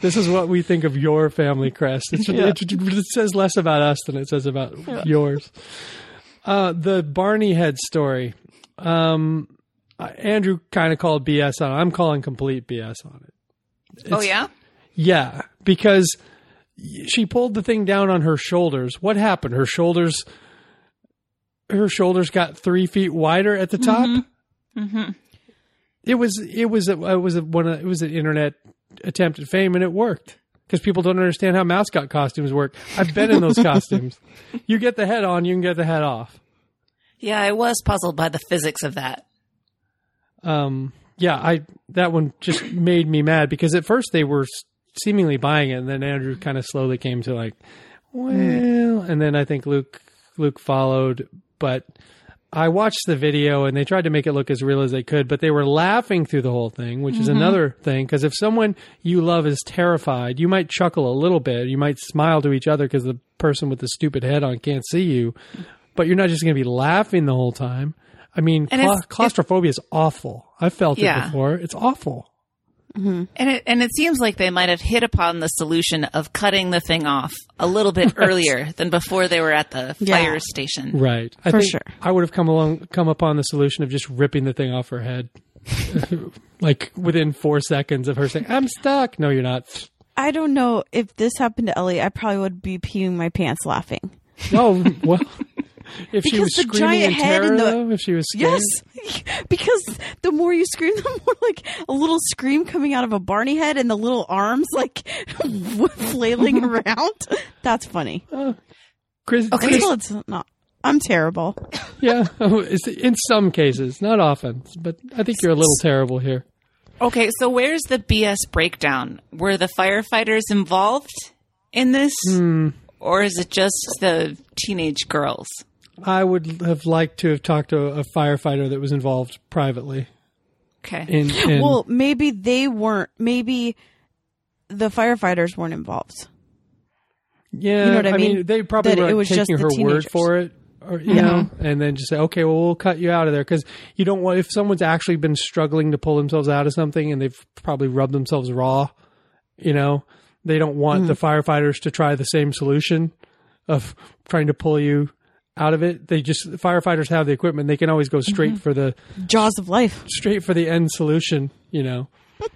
this is what we think of your family crest it's, Yeah. it, it says less about us than it says about yours uh, the barney head story um, andrew kind of called bs on it i'm calling complete bs on it oh yeah. Yeah, because she pulled the thing down on her shoulders. What happened? Her shoulders, her shoulders got three feet wider at the top. Mm-hmm. It was it was a, it was a, one of, it was an internet attempt at fame, and it worked because people don't understand how mascot costumes work. I've been in those costumes. You get the head on, you can get the head off. Yeah, I was puzzled by the physics of that. um yeah i that one just made me mad because at first they were seemingly buying it and then andrew kind of slowly came to like well and then i think luke luke followed but i watched the video and they tried to make it look as real as they could but they were laughing through the whole thing which is mm-hmm. another thing because if someone you love is terrified you might chuckle a little bit you might smile to each other because the person with the stupid head on can't see you but you're not just going to be laughing the whole time I mean, cla- claustrophobia is awful. I've felt Yeah. it before. It's awful. Mm-hmm. And it and it seems like they might have hit upon the solution of cutting the thing off a little bit earlier than before they were at the Yeah. fire station. Right. I For think sure. I would have come along, come upon the solution of just ripping the thing off her head, like within four seconds of her saying, "I'm stuck." No, you're not. I don't know if this happened to Ellie. I probably would be peeing my pants laughing. No, well, if she Because was the screaming giant in head terror, and the- though, if she was scared, Yes, because the more you scream, the more like a little scream coming out of a Barney head and the little arms like flailing around. That's funny. Oh, Chris, Okay. Chris- Until it's not. I'm terrible. yeah, oh, in some cases, not often, but I think you're a little terrible here. Okay, so where's the BS breakdown? Were the firefighters involved in this? Hmm. Or is it just the teenage girls? I would have liked to have talked to a firefighter that was involved privately. Okay. In, in Well, maybe they weren't. Maybe the firefighters weren't involved. Yeah, You know what I mean? they probably That were it was taking just the her word for it, or you know, and then just say, okay, well, we'll cut you out of there because you don't want if someone's actually been struggling to pull themselves out of something and they've probably rubbed themselves raw, you know, they don't want mm. the firefighters to try the same solution of trying to pull you out of it. They just firefighters have the equipment; they can always go straight mm-hmm. for the Jaws of life. straight for the end solution, you know.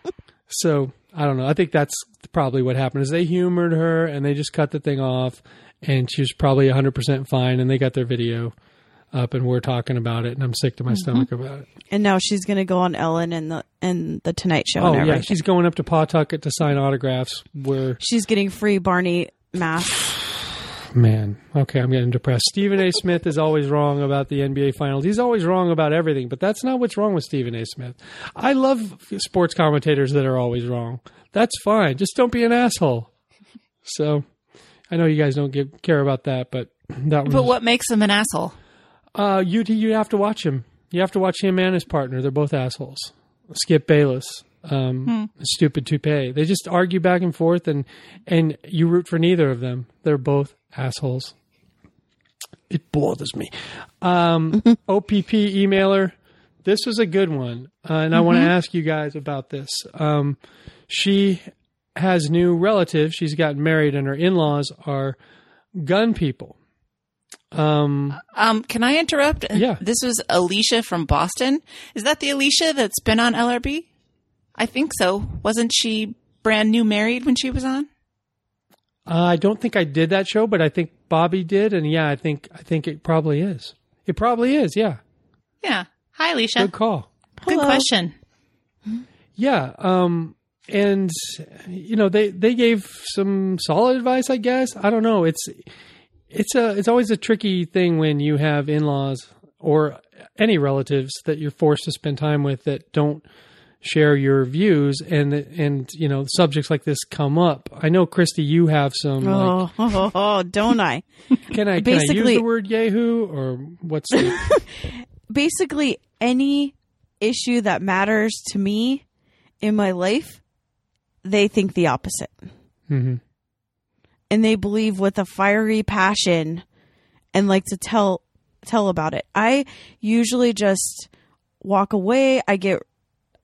so I don't know. I think that's probably what happened. Is they humored her and they just cut the thing off, and she was probably 100 percent fine. And they got their video up, and we're talking about it, and I'm sick to my mm-hmm. stomach about it. And now she's going to go on Ellen and the and the Tonight Show Oh yeah, she's going up to Pawtucket to sign autographs. Where she's getting free Barney masks. Man, okay, I'm getting depressed. Stephen A. Smith is always wrong about the NBA Finals. He's always wrong about everything, but that's not what's wrong with Stephen A. Smith. I love sports commentators that are always wrong. That's fine. Just don't be an asshole. So, I know you guys don't give, care about that, but that But was. what makes him an asshole? Uh, you you have to watch him. You have to watch him and his partner. They're both assholes. Skip Bayless, um, stupid toupee. They just argue back and forth, and and you root for neither of them. They're both assholes. It bothers me. Um, OPP emailer. This was a good one, uh, and I want to ask you guys about this. Um, she has new relatives. She's gotten married, and her in-laws are gun people. Um, Um, can I interrupt? Yeah. This was Alicia from Boston. Is that the Alicia that's been on LRB? I think so. Wasn't she brand new married when she was on? I don't think I did that show, but I think Bobby did, and yeah, I think I think it probably is. It probably is. Yeah, Yeah. Hi, Alicia. good call. Good question. Yeah, um, and you know they they gave some solid advice. I guess I don't know. It's it's a it's always a tricky thing when you have in-laws or any relatives that you're forced to spend time with that don't share your views and and you know subjects like this come up. I know Christy, you have some. Oh, Like, oh, oh, don't I? can I can I use the word yahoo or what's the, Basically, any issue that matters to me in my life, they think the opposite. Mhm. and they believe with a fiery passion and like to tell tell about it. I usually just walk away. I get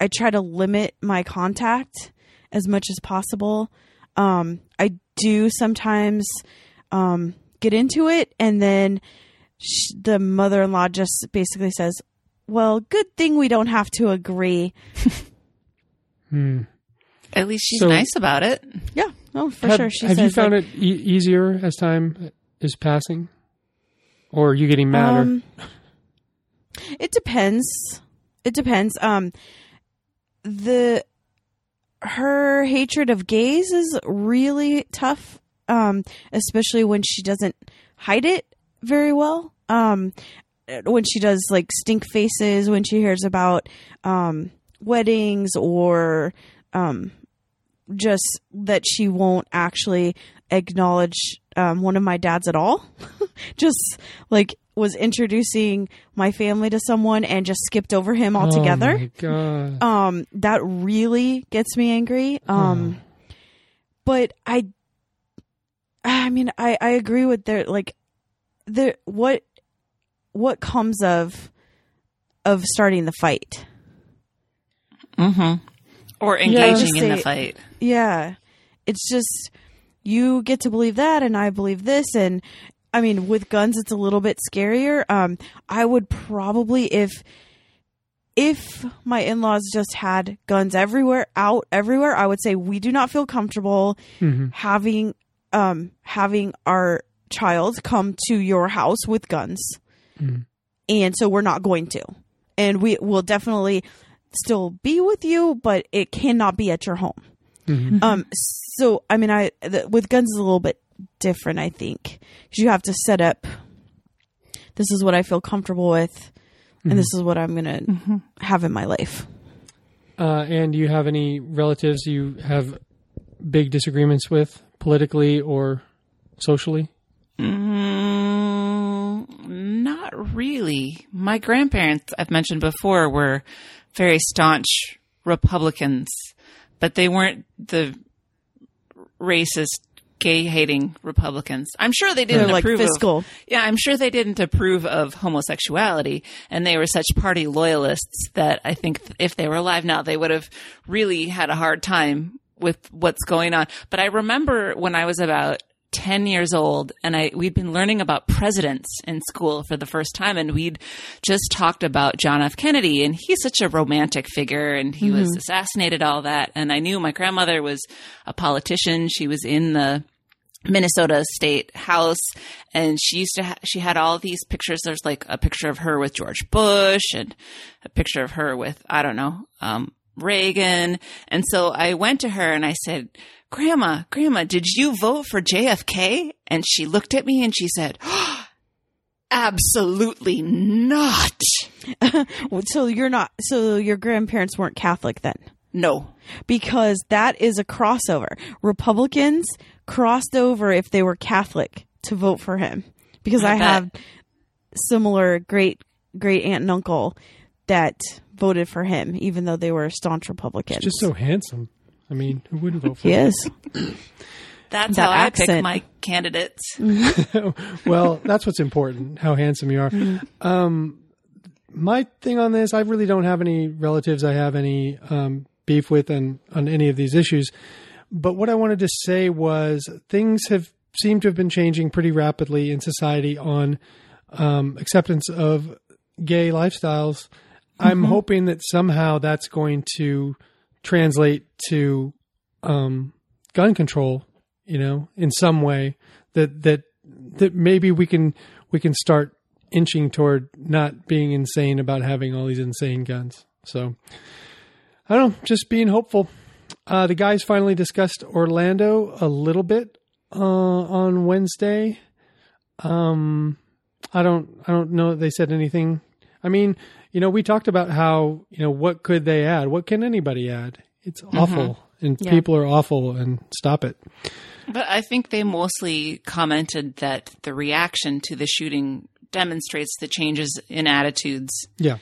I try to limit my contact as much as possible. Um I do sometimes um get into it and then sh- the mother-in-law just basically says, "Well, good thing we don't have to agree." Hmm. At least she's So- nice about it. Yeah, no, for have, sure. She have says you found like, it e- easier as time is passing, or are you getting madder? Um, it depends. It depends. Um, the her hatred of gays is really tough. Um, especially when she doesn't hide it very well. Um, when she does like stink faces when she hears about um weddings or um just that she won't actually acknowledge um, one of my dads at all. just like was introducing my family to someone and just skipped over him altogether. Oh my god! um, that really gets me angry. Um, but I, I mean, I I agree with their like, the what what comes of of starting the fight. Mm-hmm. Or Yeah. engaging Just in the fight. Yeah. It's just you get to believe that and I believe this and I mean with guns it's a little bit scarier. Um I would probably if if my in-laws just had guns everywhere out everywhere, I would say we do not feel comfortable Mhm. having um having our child come to your house with guns. Mhm. And so we're not going to. And we will definitely still be with you, but it cannot be at your home. Mhm. Um, so I mean, I the, with guns is a little bit different, I think, because you have to set up. This is what I feel comfortable with, and this is what I'm gonna have in my life. Uh, and do you have any relatives you have big disagreements with politically or socially? Mm, not really. My grandparents, I've mentioned before, were very staunch Republicans, but they weren't the racist, gay hating Republicans. I'm sure they didn't They're like approve fiscal. of. Yeah, I'm sure they didn't approve of homosexuality, and they were such party loyalists that I think if they were alive now, they would have really had a hard time with what's going on. But I remember when I was about 10 years old and I we'd been learning about presidents in school for the first time and we'd just talked about John F Kennedy and he's such a romantic figure and he was assassinated all that and I knew my grandmother was a politician she was in the Minnesota State House, and she used to ha- she had all these pictures. There's like a picture of her with George Bush and a picture of her with I don't know um, Reagan. And so I went to her and I said, "Grandma, Grandma, did you vote for JFK?" And she looked at me and she said, "Absolutely not. So you're not. So your grandparents weren't Catholic then, No." because that is a crossover. Republicans crossed over if they were Catholic to vote for him, because I I, have similar great great aunt and uncle that voted for him, even though they were staunch Republicans. Just so handsome. I mean, who wouldn't vote for he him? is. That's That how I pick my candidates. well, that's what's important, how handsome you are. Um, my thing on this, I really don't have any relatives I have any um, beef with on, on any of these issues. But what I wanted to say was things have seemed to have been changing pretty rapidly in society on um, acceptance of gay lifestyles. I'm hoping that somehow that's going to translate to um, gun control, you know, in some way that that that maybe we can we can start inching toward not being insane about having all these insane guns. So I don't know, just being hopeful. Uh, the guys finally discussed Orlando a little bit uh, on Wednesday. Um, I don't, I don't know that they said anything. I mean, you know, we talked about how, you know, what could they add? What can anybody add? It's awful and Yeah. people are awful and stop it. But I think they mostly commented that the reaction to the shooting demonstrates the changes in attitudes Yeah.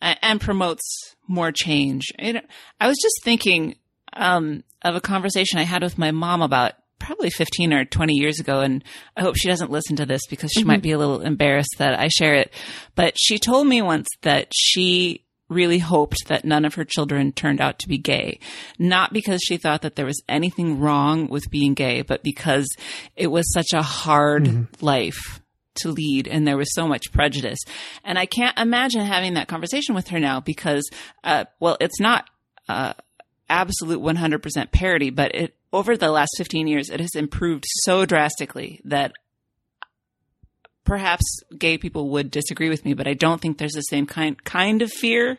and promotes more change. I was just thinking um, of a conversation I had with my mom about probably 15 or 20 years ago, and I hope she doesn't listen to this because she might be a little embarrassed that I share it. But she told me once that she really hoped that none of her children turned out to be gay. Not because she thought that there was anything wrong with being gay, but because it was such a hard life to lead and there was so much prejudice. And I can't imagine having that conversation with her now because, uh, well, it's not, uh, absolute 100% parity, but it, over the last 15 years, it has improved so drastically that perhaps gay people would disagree with me, but I don't think there's the same kind, kind of fear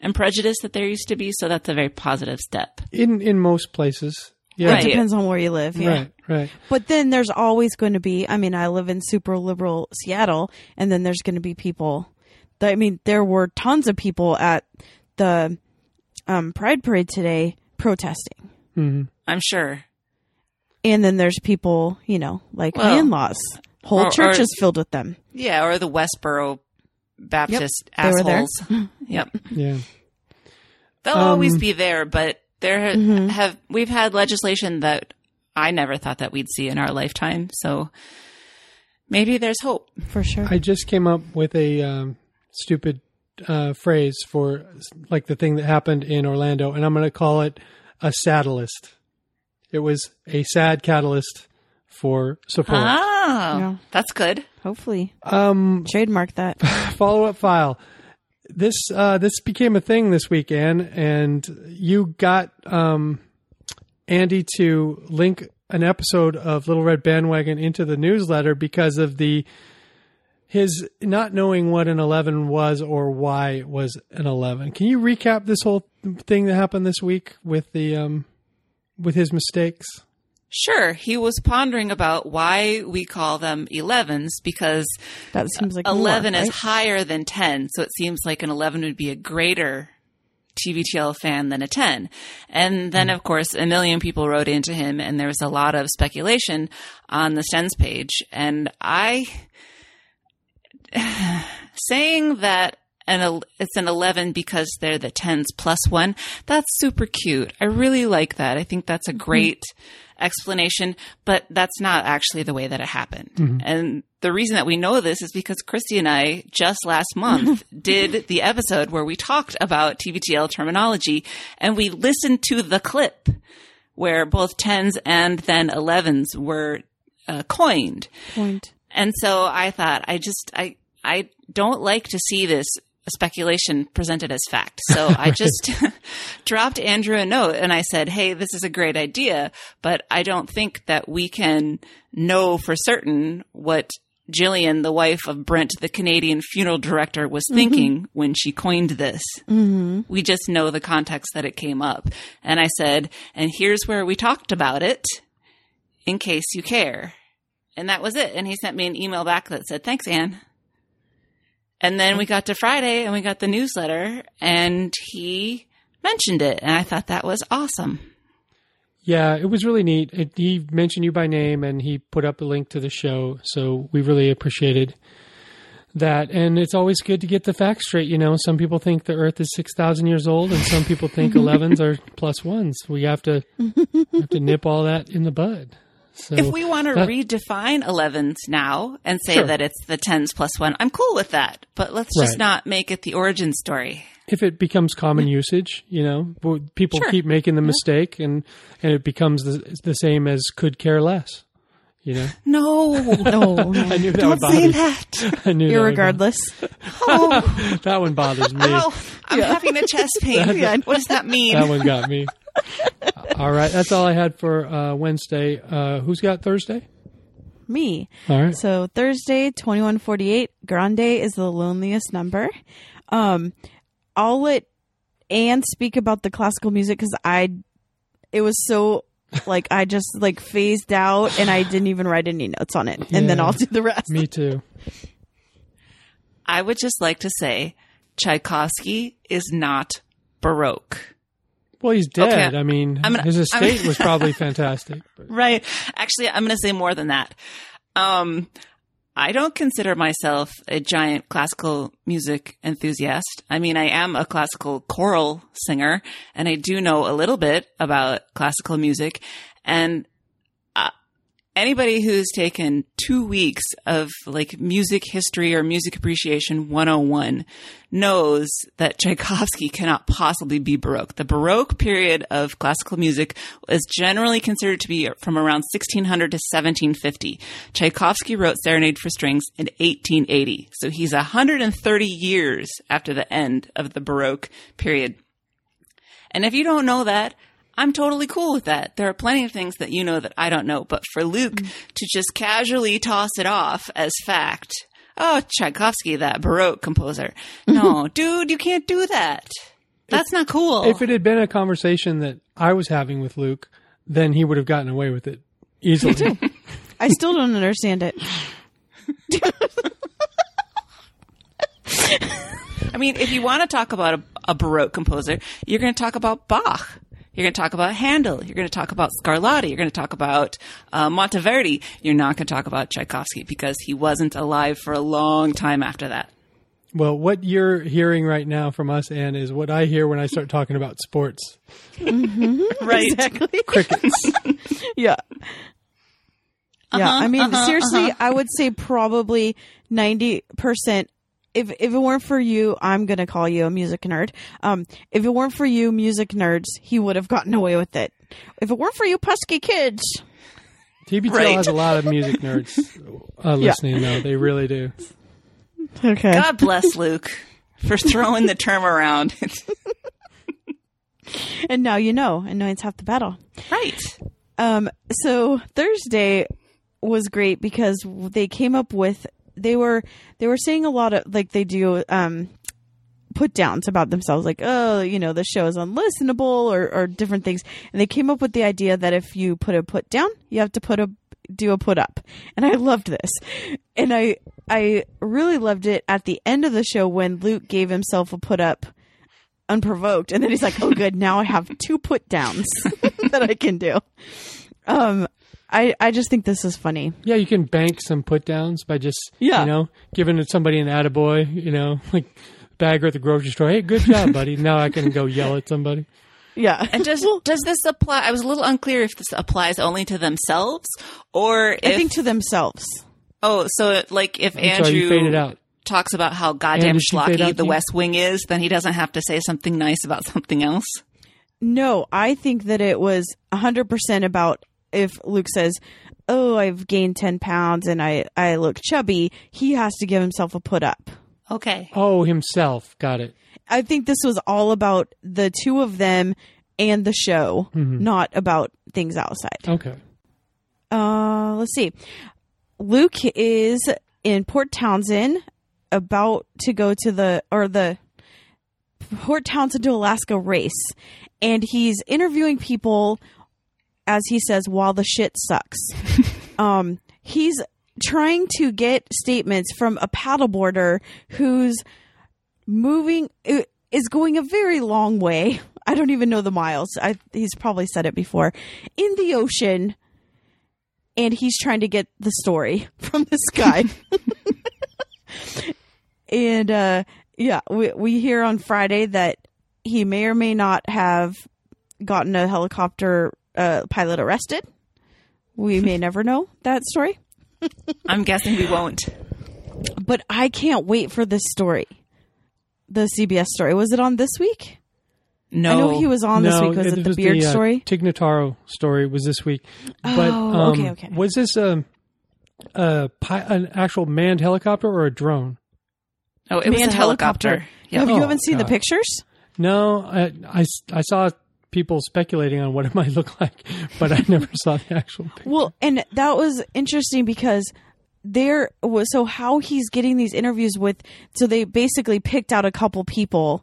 and prejudice that there used to be. So that's a very positive step. In, in most places. Yeah. Right. Depends on where you live. Yeah. Right. Right. But then there's always going to be, I mean, I live in super liberal Seattle, and then there's going to be people. That, I mean, there were tons of people at the um, Pride Parade today protesting. Hmm I'm sure. And then there's people, you know, like Well, my in laws. Whole or- church or- is filled with them. Yeah. Or the Westboro Baptist they were there. assholes. yep. Yeah. They'll Um, always be there, but there ha- Mhm. have we've had legislation that I never thought that we'd see in our lifetime. So maybe there's hope. For sure. I just came up with a um, stupid uh, phrase for like the thing that happened in Orlando, and I'm going to call it a saddleist. It was a sad catalyst for support. Ah, Yeah. that's good. Hopefully. Um, Trademark that. follow up file. This uh, this became a thing this weekend, and you got um, Andy to link an episode of Little Red Bandwagon into the newsletter because of the his not knowing what an eleven was or why it was an eleven. Can you recap this whole thing that happened this week with the um, with his mistakes? Sure. He was pondering about why we call them 11s because That seems like more, 11 is higher than 10. So it seems like an 11 would be a greater TBTL fan than a 10. And then, of course, a million people wrote into him and there was a lot of speculation on the Stens page. And I, saying that an, it's an 11 because they're the 10s plus one, that's super cute. I really like that. I think that's a great explanation, but that's not actually the way that it happened. And the reason that we know this is because Christy and I just last month did the episode where we talked about TBTL terminology and we listened to the clip where both 10s and then 11s were uh, coined. Point. And so I thought, I just, I, I don't like to see this speculation presented as fact. So I just dropped Andrew a note and I said, Hey, this is a great idea, but I don't think that we can know for certain what Jillian, the wife of Brent, the Canadian funeral director, was thinking when she coined this. Mm-hmm. We just know the context that it came up. And I said, and here's where we talked about it in case you care. And that was it. And he sent me an email back that said, thanks, Anne. And then we got to Friday and we got the newsletter and he mentioned it. And I thought that was awesome. Yeah, it was really neat. It, he mentioned you by name and he put up a link to the show. So we really appreciated that. And it's always good to get the facts straight. You know, some people think the earth is 6,000 years old and some people think 11s are plus ones. We have to, have to nip all that in the bud. So if we want to that- redefine 11s now and say Sure. that it's the 10s plus one, I'm cool with that. But let's just Right. not make it the origin story. if it becomes common usage, you know, people Sure. keep making the mistake and, and it becomes the, the same as could care less, you know, No, Oh, I knew that don't say that. I knew that irregardless. Oh, that one bothers me. ow, I'm having a chest pain. Yeah. What does that mean? That one got me. all right. That's all I had for uh, Wednesday. Uh, who's got Thursday? Me. All right. So Thursday, 2148, Grande is the loneliest number. Um, I'll let Anne speak about the classical music because I, it was so Like I just like phased out and I didn't even write any notes on it. And then I'll do the rest. Me too. I would just like to say Tchaikovsky is not Baroque. Well, he's dead. Okay. I mean, gonna- his estate was probably fantastic. But Right. Actually, I'm going to say more than that. Um, I don't consider myself a giant classical music enthusiast. I mean, I am a classical choral singer and I do know a little bit about classical music and anybody who's taken two weeks of like music history or music appreciation 101 knows that Tchaikovsky cannot possibly be Baroque. The Baroque period of classical music is generally considered to be from around 1600 to 1750. Tchaikovsky wrote Serenade for Strings in 1880. So he's 130 years after the end of the Baroque period. And if you don't know that, I'm totally cool with that. There are plenty of things that you know that I don't know. But for Luke mm. to just casually toss it off as fact, oh, Tchaikovsky, that Baroque composer. No, dude, you can't do that. That's not cool. if it had been a conversation that I was having with Luke, then he would have gotten away with it easily. I still don't understand it. I mean, if you want to talk about a, a Baroque composer, you're going to talk about Bach. You're going to talk about Handel. You're going to talk about Scarlatti. You're going to talk about uh, Monteverdi. You're not going to talk about Tchaikovsky because he wasn't alive for a long time after that. well, what you're hearing right now from us, Anne, is what I hear when I start talking about sports. Right. Exactly. Crickets. Yeah. Yeah. Uh-huh, I mean, uh-huh, seriously, I would say probably 90%. If, if it weren't for you, I'm going to call you a music nerd. Um, if it weren't for you, music nerds, he would have gotten away with it. If it weren't for you, pesky kids. TBTL Right. has a lot of music nerds uh, listening, though. They really do. Okay. God bless Luke for throwing the term around. And now you know, and knowing's half the battle. right. Um, so Thursday was great because they came up with they were they were saying a lot of like they do um put downs about themselves like oh you know the show is unlistenable or or different things. And they came up with the idea that if you put a put down you have to put a do a put up. And I loved this. And I I really loved it at the end of the show when Luke gave himself a put up unprovoked. And then he's like oh good. Now i have two put downs that i can do. Um i i just think this is funny Yeah, you can bank some put downs by just, Yeah. you know, giving it somebody an attaboy, you know, like bagger at the grocery store. Hey, good job, buddy. Now I can go yell at somebody. yeah And does does this apply? I was a little unclear if this applies only to themselves or if i think to themselves oh, so like if I'm sorry, Andrew faded out. talks about how goddamn did she fade schlocky the? West Wing is, then he doesn't have to say something nice about something else. no i think that it was 100% about if luke says oh i've gained 10 pounds and i i look chubby he has to give himself a put up Okay. Oh, himself. Got it. I think this was all about the two of them and the show, not about things outside. Okay. Uh, let's see. Luke is in Port Townsend, about to go to the or the Port Townsend to Alaska race, and he's interviewing people, as he says, while the shit sucks. um, he's trying to get statements from a paddleboarder who's moving is going a very long way. I don't even know the miles. I, he's probably said it before in the ocean and he's trying to get the story from this guy. and uh, yeah, we we hear on Friday that he may or may not have gotten a helicopter uh, pilot arrested. We may never know that story, I'm guessing we won't. but I can't wait for this story. The CBS story was it on this week? No. I know he was on this week. Was it, the was beard uh, story? Tig Notaro story was this week. But Oh, um, okay, okay. was this a, a pi- an actual manned helicopter or a drone? Oh, it was a Manned helicopter. Yeah. Have you Oh, haven't seen the pictures? No, I, I, I saw people speculating on what it might look like, but I never saw the actual picture. Well, and that was interesting because there was so how he's getting these interviews with so they basically picked out a couple people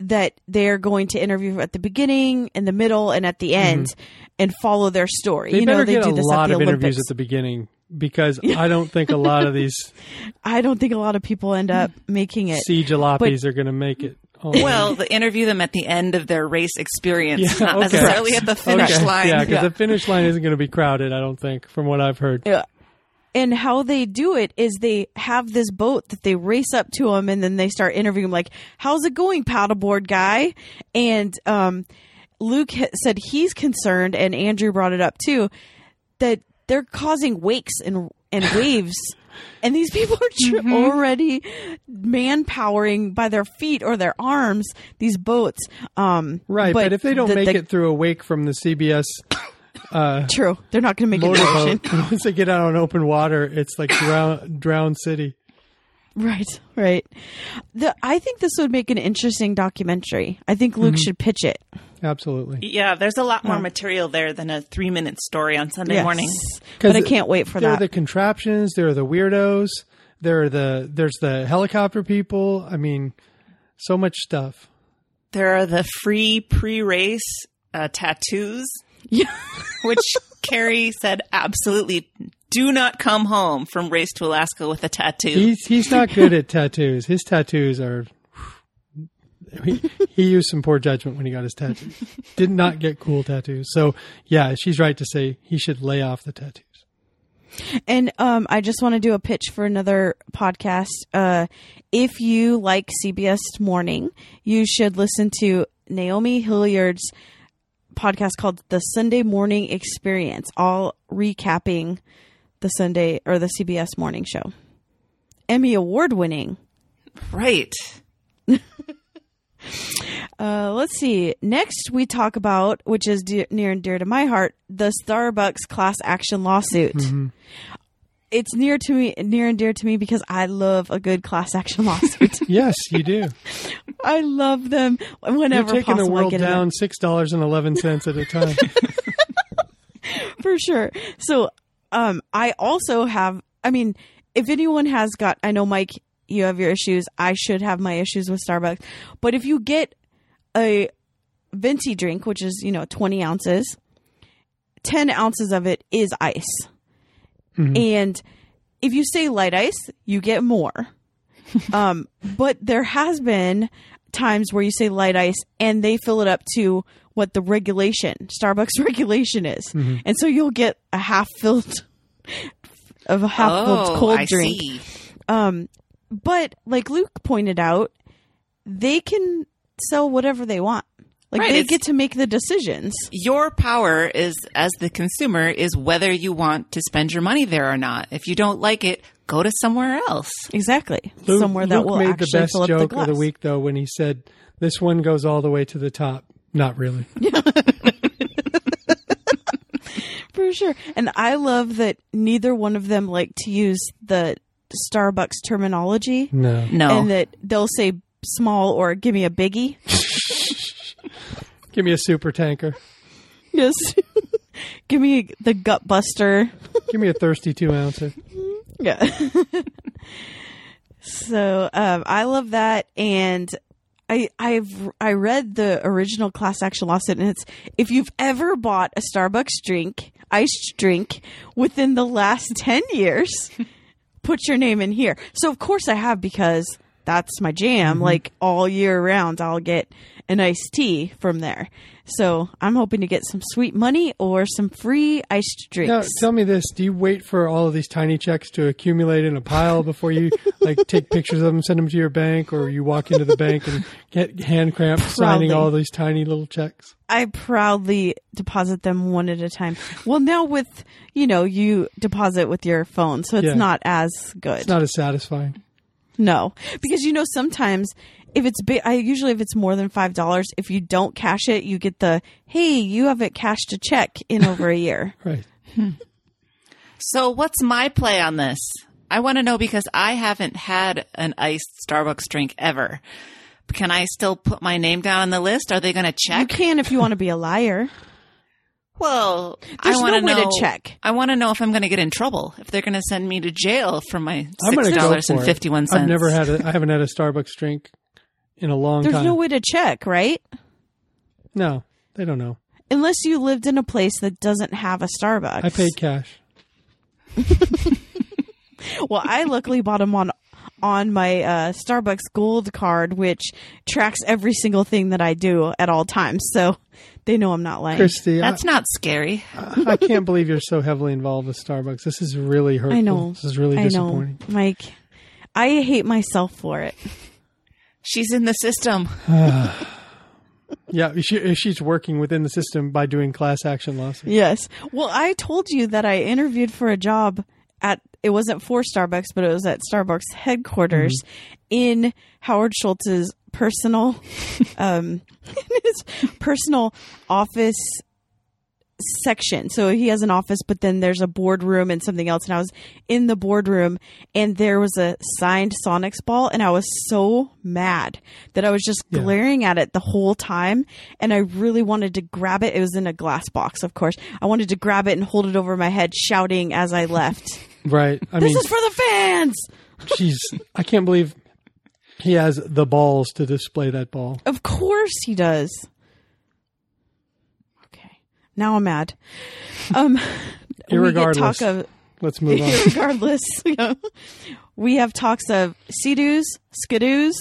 that they're going to interview at the beginning, in the middle, and at the mm-hmm. end, and follow their story. They you know, they do a this lot at of the interviews at the beginning because I don't think a lot of these I don't think a lot of people end up making it. sea jalopies are going to make it. The. Well, they interview them at the end of their race experience, Yeah, not okay. necessarily at the finish Okay. line. Yeah, because Yeah. the finish line isn't going to be crowded. I don't think, from what I've heard. Yeah. And how they do it is they have this boat that they race up to him and then they start interviewing like, how's it going, paddleboard guy? And um, Luke ha- said he's concerned, and Andrew brought it up too, that they're causing wakes and, and waves. And these people are tr- Mm-hmm. already manpowering by their feet or their arms these boats. Um, Right, but, if they don't the- make the- it through a wake from the CBS true, they're not going to make it once they get out on open water, it's like drown, drown city. Right, right. The I think this would make an interesting documentary. I think Mm-hmm. Luke should pitch it. Absolutely. Yeah, there's a lot more material there than a three minute story on Sunday Yes. morning. But I can't wait for there that. There are the contraptions. There are the weirdos. There are the there's the helicopter people. I mean, so much stuff. There are the free pre race uh, tattoos, yeah. which Carrie said absolutely do not come home from Race to Alaska with a tattoo. He's he's not good at tattoos. His tattoos are. He, he used some poor judgment when he got his tattoos. Did not get cool tattoos. So yeah, she's right to say he should lay off the tattoos. And um, I just want to do a pitch for another podcast. Uh, if you like CBS Morning, you should listen to Naomi Hilliard's podcast called The Sunday Morning Experience, all recapping the Sunday or the CBS Morning Show. Emmy Award winning. right. Uh, let's see. Next, we talk about, which is dear, near and dear to my heart, the Starbucks class action lawsuit. It's near to me, near and dear to me because I love a good class action lawsuit. Yes, you do. I love them You're whenever taking the world down six dollars and eleven cents at a time. for sure. So, um, I also have. I mean, if anyone has got, I know Mike, you have your issues. I should have my issues with Starbucks. But if you get a venti drink, which is you know twenty ounces, ten ounces of it is ice, mm-hmm. and if you say light ice, you get more. um, but there has been times where you say light ice and they fill it up to what the regulation, Starbucks regulation is. Mm-hmm. And so you'll get a half filled of a half Oh, filled cold I drink. see. Um, But like Luke pointed out, they can sell whatever they want. Like Right, they get to make the decisions. Your power is, as the consumer, is whether you want to spend your money there or not. If you don't like it, go to somewhere else. Exactly. Luke, Somewhere that Luke will made actually the best fill up joke the of the week though when he said, "This one goes all the way to the top." Not really. For sure. And I love that neither one of them like to use the Starbucks terminology No. No. and that they'll say small or give me a biggie. Give me a super tanker. Yes. give me the gut buster. Give me a thirsty two ouncer. Yeah. so um, I love that, and I I've I read the original class action lawsuit, and it's if you've ever bought a Starbucks drink, iced drink, within the last ten years, put your name in here. So of course I have because that's my jam. Mm-hmm. Like all year round, I'll get an iced tea from there. So I'm hoping to get some sweet money or some free iced drinks. Now, tell me this: Do you wait for all of these tiny checks to accumulate in a pile before you like take pictures of them, send them to your bank, or you walk into the bank and get hand cramped signing all these tiny little checks? I proudly deposit them one at a time. Well, now with you know you deposit with your phone, so it's Yeah. not as good. It's not as satisfying. no, because you know sometimes if it's big, I usually if it's more than five dollars, if you don't cash it, you get the hey, you haven't cashed a check in over a year. Right. So, what's my play on this? I want to know because I haven't had an iced Starbucks drink ever. Can I still put my name down on the list? Are they going to check? You can if you want to be a liar. Well, There's I want no way to know, check. I want to know if I'm going to get in trouble. If they're going to send me to jail for my I'm six going to go dollars for and it. fifty one. I've never had a. I haven't had a Starbucks drink in a long There's time. no way to check, right? no, they don't know. Unless you lived in a place that doesn't have a Starbucks. I paid cash. Well, I luckily bought them on on my uh, Starbucks Gold card, which tracks every single thing that I do at all times. So they know I'm not lying. Christy, I, That's not scary. I can't believe you're so heavily involved with Starbucks. This is really hurtful. I know. This is really I know, disappointing. Mike. I hate myself for it. She's in the system. Yeah, she, she's working within the system by doing class action lawsuits. Yes. Well, I told you that I interviewed for a job at it wasn't for Starbucks, but it was at Starbucks headquarters in Howard Schultz's personal um his personal office section. So he has an office, but then there's a boardroom and something else. And I was in the boardroom and there was a signed Sonics ball and I was so mad that I was just Yeah. glaring at it the whole time. And I really wanted to grab it. It was in a glass box, of course. I wanted to grab it and hold it over my head, shouting as I left, Right. I This mean, is for the fans! she's. I can't believe he has the balls to display that ball. Of course he does. Okay. Now I'm mad. Um, Irregardless. talk of Let's move on. regardless. you know, we have talks of see-dos, skidoos,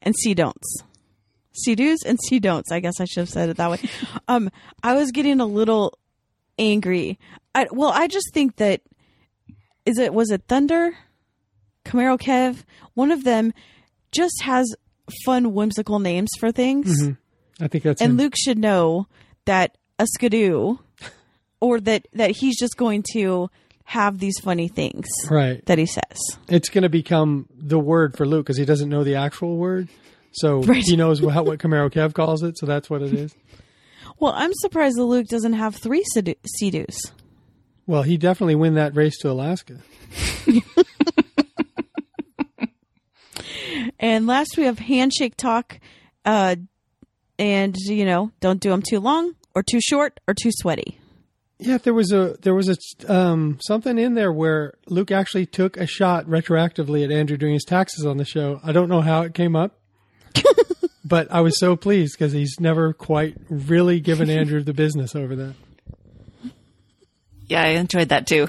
and see-don'ts. See-dos and see-don'ts. I guess I should have said it that way. Um, I was getting a little angry. I, well, I just think that is it was it Thunder, Camaro Kev. One of them just has fun, whimsical names for things, mm-hmm. I think that's and him. Luke should know that a skidoo, or that that he's just going to have these funny things right. that he says. It's going to become the word for Luke because he doesn't know the actual word. So Right. he knows what, what Camaro Kev calls it. So that's what it is. Well, I'm surprised that Luke doesn't have three Sidu- Sea-Doos. Well, he definitely win that race to Alaska. And last we have handshake talk, uh, and you know, don't do them too long or too short or too sweaty. Yeah, there was a there was a um, something in there where Luke actually took a shot retroactively at Andrew doing his taxes on the show. I don't know how it came up, but I was so pleased because he's never quite really given Andrew the business over that. Yeah, I enjoyed that too.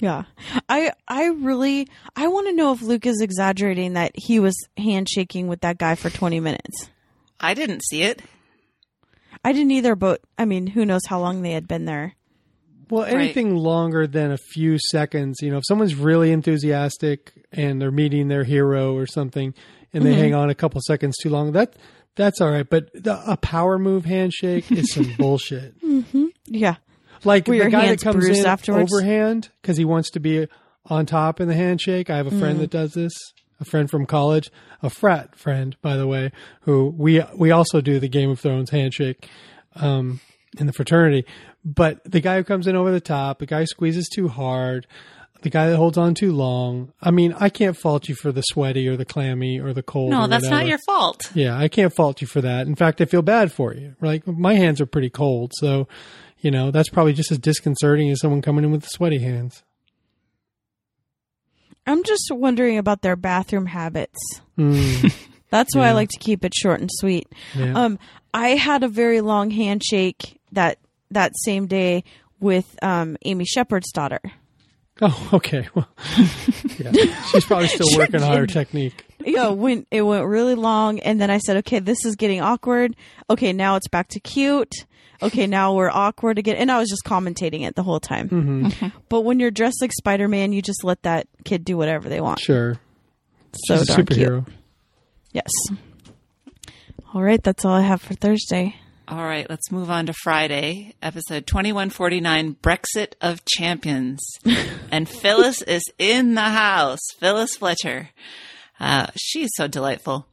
Yeah. I I really I want to know if Luke is exaggerating that he was handshaking with that guy for 20 minutes. I didn't see it. I didn't either, but I mean, who knows how long they had been there. Well, anything longer than a few seconds, you know, if someone's really enthusiastic and they're meeting their hero or something, and they mm-hmm. hang on a couple seconds too long, that that's all right. But the, a power move handshake is some bullshit. Mm-hmm. Yeah. Like Were the guy that comes in afterwards? overhand because he wants to be on top in the handshake. I have a Mm. friend that does this. A friend from college, a frat friend, by the way, who we we also do the Game of Thrones handshake um, in the fraternity. But the guy who comes in over the top, the guy who squeezes too hard, the guy that holds on too long. I mean, I can't fault you for the sweaty or the clammy or the cold. No, that's not your fault. Yeah, I can't fault you for that. In fact, I feel bad for you. Like my hands are pretty cold, so you know that's probably just as disconcerting as someone coming in with sweaty hands. I'm just wondering about their bathroom habits. Mm, That's why I like to keep it short and sweet. yeah. Um, I had a very long handshake that that same day with um, Amy Shepard's daughter. oh, okay. Well, yeah, she's probably still working on her technique. Know, when it went really long, and then I said, "Okay, this is getting awkward. Okay, now it's back to cute. Okay, now we're awkward again." And I was just commentating it the whole time. Mm-hmm. But when you're dressed like Spider Man, you just let that kid do whatever they want. Sure, So she's a darn cute. superhero. Yes. All right, that's all I have for Thursday. All right, let's move on to Friday, episode 2149 Brexit of Champions. and Phyllis is in the house. Phyllis Fletcher. Uh, she's so delightful.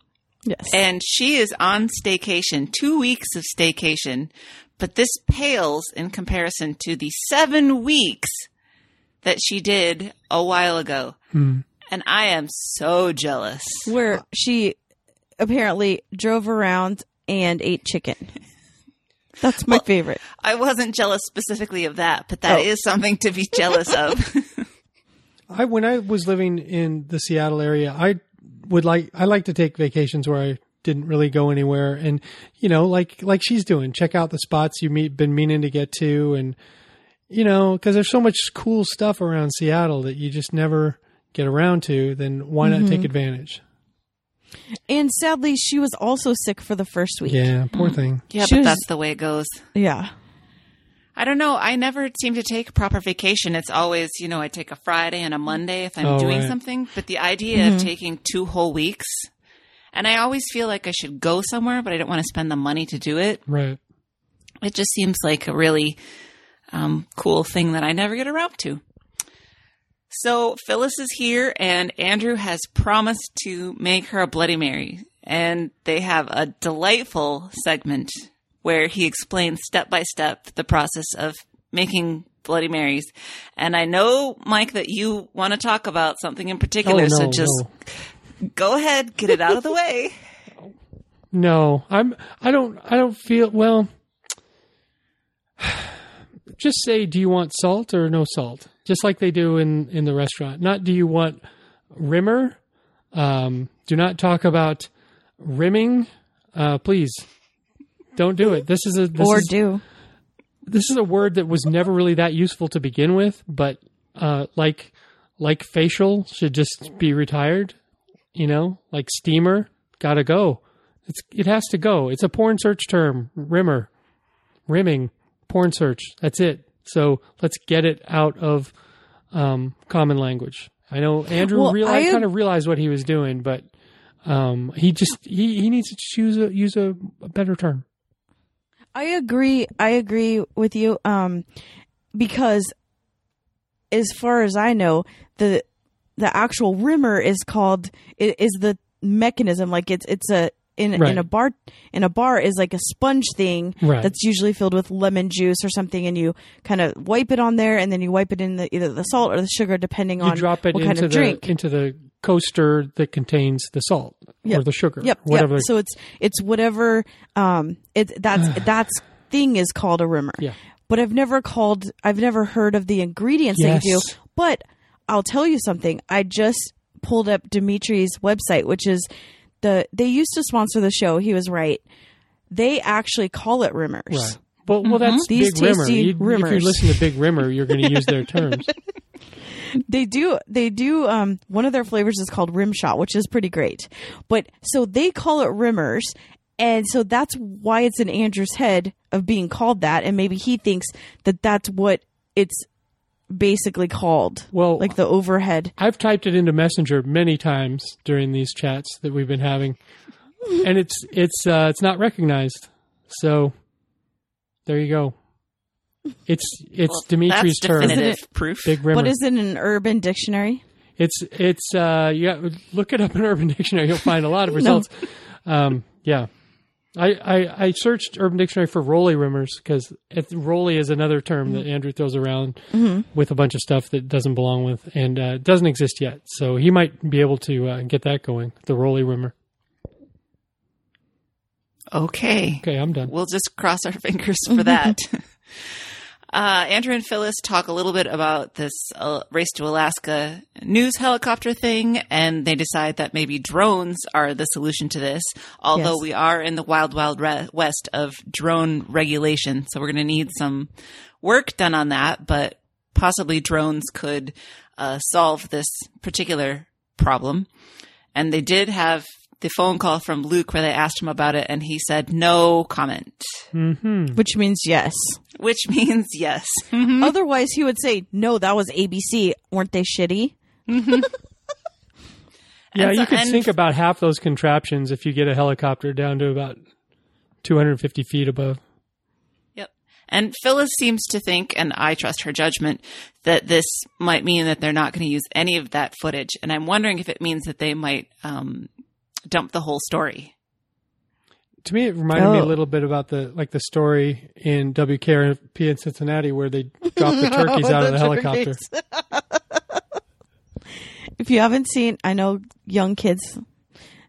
Yes. And she is on staycation, two weeks of staycation, but this pales in comparison to the seven weeks that she did a while ago. Hmm. And I am so jealous. where she apparently drove around and ate chicken. That's my favorite. I wasn't jealous specifically of that, but that Oh. is something to be jealous of. I when I was living in the Seattle area, I would like I like to take vacations where I didn't really go anywhere. And you know, like like she's doing, check out the spots you meet been meaning to get to, and you know, because there's so much cool stuff around Seattle that you just never get around to. Then why not take mm-hmm. advantage? And sadly, she was also sick for the first week. Yeah, poor thing. Yeah, She but was- that's the way it goes. Yeah. I don't know. I never seem to take proper vacation. It's always, you know, I take a Friday and a Monday if I'm Oh, doing right. something. But the idea of taking two whole weeks, and I always feel like I should go somewhere, but I don't want to spend the money to do it. Right. It just seems like a really um, cool thing that I never get around to. So Phyllis is here, and Andrew has promised to make her a Bloody Mary. And they have a delightful segment where he explains step by step the process of making Bloody Marys. And I know, Mike, that you want to talk about something in particular, Oh, no, so just no. go ahead, get it out of the way. No, I'm. I don't. I don't feel well. Just say, do you want salt or no salt? Just like they do in in the restaurant. Not do you want rimmer. Um, do not talk about rimming. Uh, please, don't do it. This is a this or is, do. this is a word that was never really that useful to begin with, but uh, like like facial should just be retired. You know, like steamer, gotta go. It's it has to go. It's a porn search term. Rimmer, rimming, porn search. That's it. So let's get it out of um, common language. I know Andrew Well, realized, I- kind of realized what he was doing, but um, he just he, he needs to choose a use a, a better term. I agree. I agree with you. Um, because as far as I know, the the actual rimmer is called is the mechanism. Like it's it's a in Right. in a bar in a bar is like a sponge thing Right. that's usually filled with lemon juice or something, and you kind of wipe it on there, and then you wipe it in the either the salt or the sugar, depending you on drop it what into kind of the drink. into the coaster that contains the salt Yep. or the sugar, Yep. whatever. Yep. So it's it's whatever um it that's that's thing is called a rimmer. Yeah. But I've never called I've never heard of the ingredients Yes. they do. But I'll tell you something. I just pulled up Demitri's website, which is the they used to sponsor the show. He was right. They actually call it rimmers. right. Well, well, that's Mm-hmm. These Big Rimmer. tasty You- If you rimmers. listen to Big Rimmer, you're going to use their terms. They do. They do. Um, one of their flavors is called Rim Shot, which is pretty great. But so they call it Rimmers, and so that's why it's in Andrew's head of being called that, and maybe he thinks that that's what it's basically called. Well, like the overhead. I've typed it into Messenger many times during these chats that we've been having, and it's it's uh, it's not recognized. So there you go. It's it's Well, Demitri's that's term. definitive proof. Big Rimmer. What is it in an Urban Dictionary? It's it's uh yeah look it up in Urban Dictionary you'll find a lot of results. Um yeah. I, I, I searched Urban Dictionary for Rolly rimmers because Rolly is another term that Andrew throws around with a bunch of stuff that doesn't belong with and uh, doesn't exist yet. So he might be able to uh, get that going. The Rolly rimmer. Okay. Okay, I'm done. We'll just cross our fingers for that. Uh, Andrew and Phyllis talk a little bit about this uh, race to Alaska news helicopter thing, and they decide that maybe drones are the solution to this. Although Yes. we are in the wild, wild re- west of drone regulation, so we're going to need some work done on that. But possibly drones could uh, solve this particular problem. And they did have the phone call from Luke where they asked him about it, and he said no comment, hmm Which means yes. which means yes. Otherwise, he would say, "No, that was ABC. Weren't they shitty?" Yeah, so- you could and- sink about half those contraptions if you get a helicopter down to about 250 feet above. Yep. And Phyllis seems to think, and I trust her judgment, that this might mean that they're not going to use any of that footage. And I'm wondering if it means that they might um, dump the whole story. To me, it reminded me a Oh. little bit about the like the story in WKRP in Cincinnati where they dropped the turkeys out of the oh, helicopter. If you haven't seen, I know young kids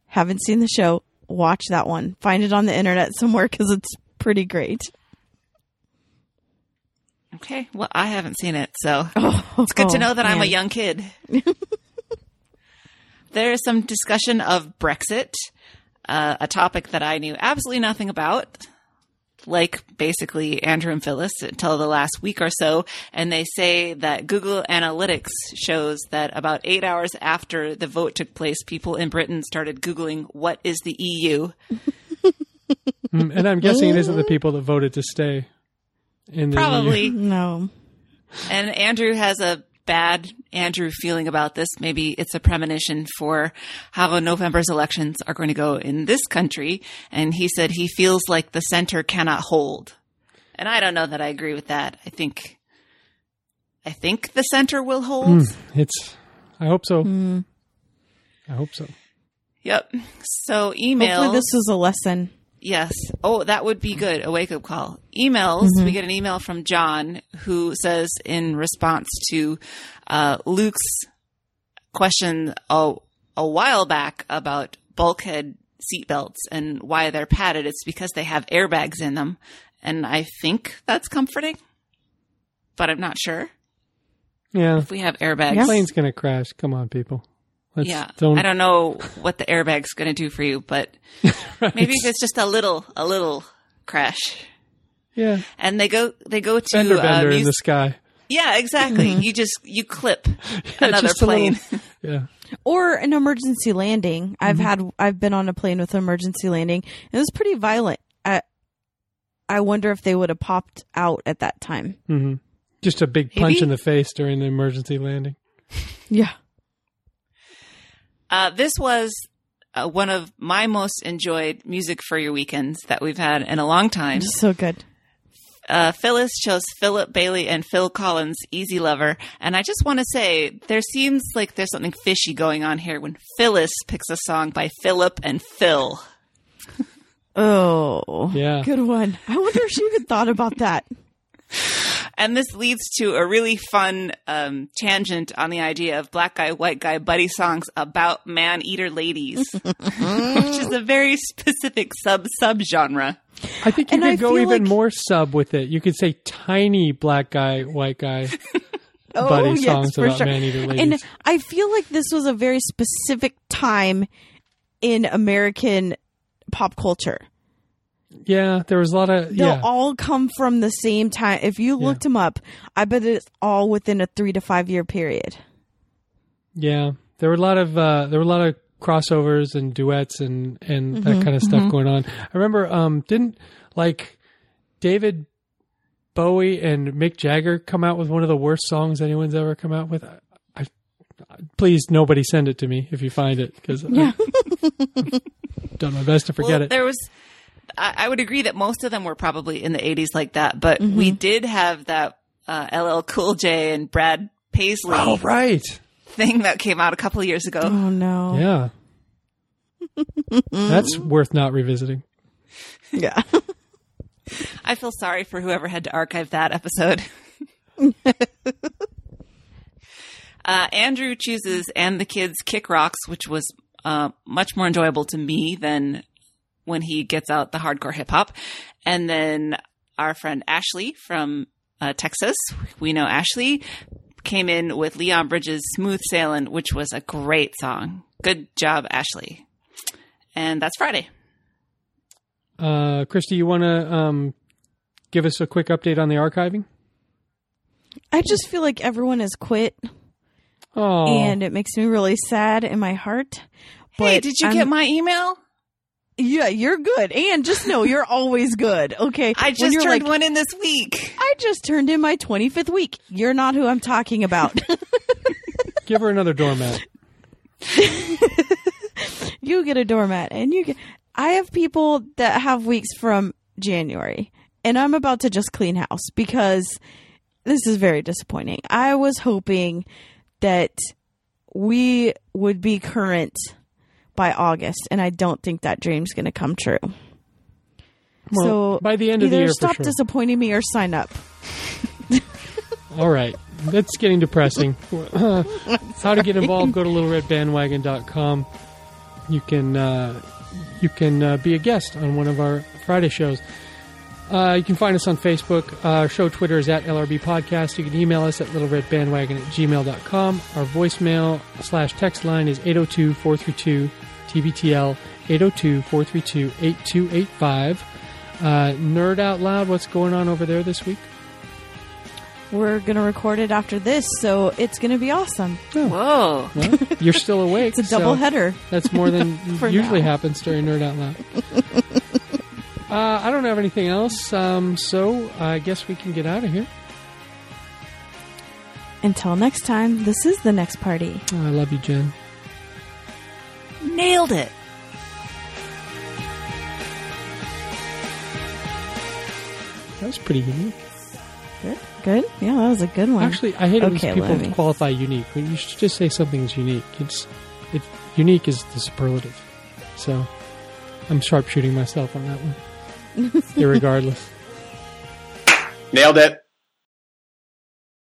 haven't seen the show. Watch that one. Find it on the internet somewhere because it's pretty great. Okay. Well, I haven't seen it, so it's good to know that I'm a oh, young kid. There is some discussion of Brexit. uh, a topic that I knew absolutely nothing about, like basically Andrew and Phyllis until the last week or so. And they say that Google Analytics shows that about eight hours after the vote took place, people in Britain started Googling, what is the EU? Mm, and I'm guessing it isn't the people that voted to stay in the E EU. Probably. No. And Andrew has a bad Andrew feeling about this. Maybe it's a premonition for how November's elections are going to go in this country. And he said he feels like the center cannot hold. And I don't know that I agree with that. I think, I think the center will hold. Mm, it's. I hope so. Mm. I hope so. Yep. So email. Hopefully, this was a lesson. Yes. Oh, that would be good. A wake up call. Emails. We get an email from John who says in response to uh, Luke's question a, a while back about bulkhead seatbelts and why they're padded. It's because they have airbags in them. And I think that's comforting, but I'm not sure Yeah. if we have airbags. Yeah. Plane's gonna crash. Come on, people. Let's Yeah, don't. I don't know what the airbag's going to do for you, but Right. maybe if it's just a little, a little crash. Yeah. And they go, they go to Fender uh, bender in the sky. Yeah, exactly. You just you clip another Just plane. little- yeah. Or an emergency landing. I've had I've been on a plane with an emergency landing. It was pretty violent. I I wonder if they would have popped out at that time. hmm Just a big punch Maybe. in the face during the emergency landing. Yeah. Uh, this was uh, one of my most enjoyed music for your weekends that we've had in a long time. So good. Uh, Phyllis chose Philip Bailey and Phil Collins' "Easy Lover," and I just want to say there seems like there's something fishy going on here when Phyllis picks a song by Philip and Phil. Oh. Yeah. Good one. I wonder if she even thought about that. And this leads to a really fun um, tangent on the idea of black guy, white guy buddy songs about man eater ladies, which is a very specific sub sub genre. I think you And could I go even like- more sub with it. You could say tiny black guy, white guy. Buddy songs about man-eater ladies. And I feel like this was a very specific time in American pop culture. Yeah, there was a lot of They'll yeah. all come from the same time. If you Yeah. looked them up, I bet it's all within a three to five year period. Yeah, there were a lot of uh, there were a lot of crossovers and duets and and Mm-hmm, that kind of stuff going on. I remember, um, didn't like David Bowie and Mick Jagger come out with one of the worst songs anyone's ever come out with. I, I please nobody send it to me if you find it because Yeah. I've done my best to forget well, it. There was, I, I would agree that most of them were probably in the '80s like that, but we did have that uh, LL Cool J and Brad Paisley Oh right, thing that came out a couple of years ago. Oh no. yeah, that's worth not revisiting. Yeah. I feel sorry for whoever had to archive that episode. uh, Andrew chooses and the kids kick rocks, which was uh, much more enjoyable to me than when he gets out the hardcore hip hop. And then our friend Ashley from uh, Texas, we know Ashley, came in with Leon Bridges' Smooth Sailing, which was a great song. Good job, Ashley. And that's Friday. Uh, Christy, you want to um, give us a quick update on the archiving? I just feel like everyone has quit Oh, and it makes me really sad in my heart. But hey, did you I'm- get my email? Yeah, you're good. And just know you're always good. Okay. I just turned like, one in this week. I just turned in my 25th week. You're not who I'm talking about. give her another doormat. you get a doormat and you get I have people that have weeks from January and I'm about to just clean house because this is very disappointing. I was hoping that we would be current by August and I don't think that dream's going to come true. Well, so by the end of the year, stop sure. disappointing me or sign up. All right. That's getting depressing. How to get involved, go to littleredbandwagon.com. You can uh, you can uh, be a guest on one of our Friday shows. Uh, you can find us on Facebook. Uh, our show Twitter is at LRB Podcast. You can email us at littleredbandwagon at gmail.com. Our voicemail slash text line is 802 432 TBTL. 802 432 8285. Uh, Nerd Out Loud, what's going on over there this week? We're going to record it after this, so it's going to be awesome. Whoa. Well, you're still awake. It's a double so header. That's more than usually now. happens during Nerd Out Loud. uh, I don't have anything else, um, so I guess we can get out of here. Until next time, this is the next party. Oh, I love you, Jen. Nailed it. That was pretty unique. Good? Good? Yeah, that was a good one. Actually, I hate it Okay, when people Lemmy. qualify unique. When you should just say something's unique. It's it, unique is the superlative. So I'm sharpshooting myself on that one. Irregardless. Nailed it.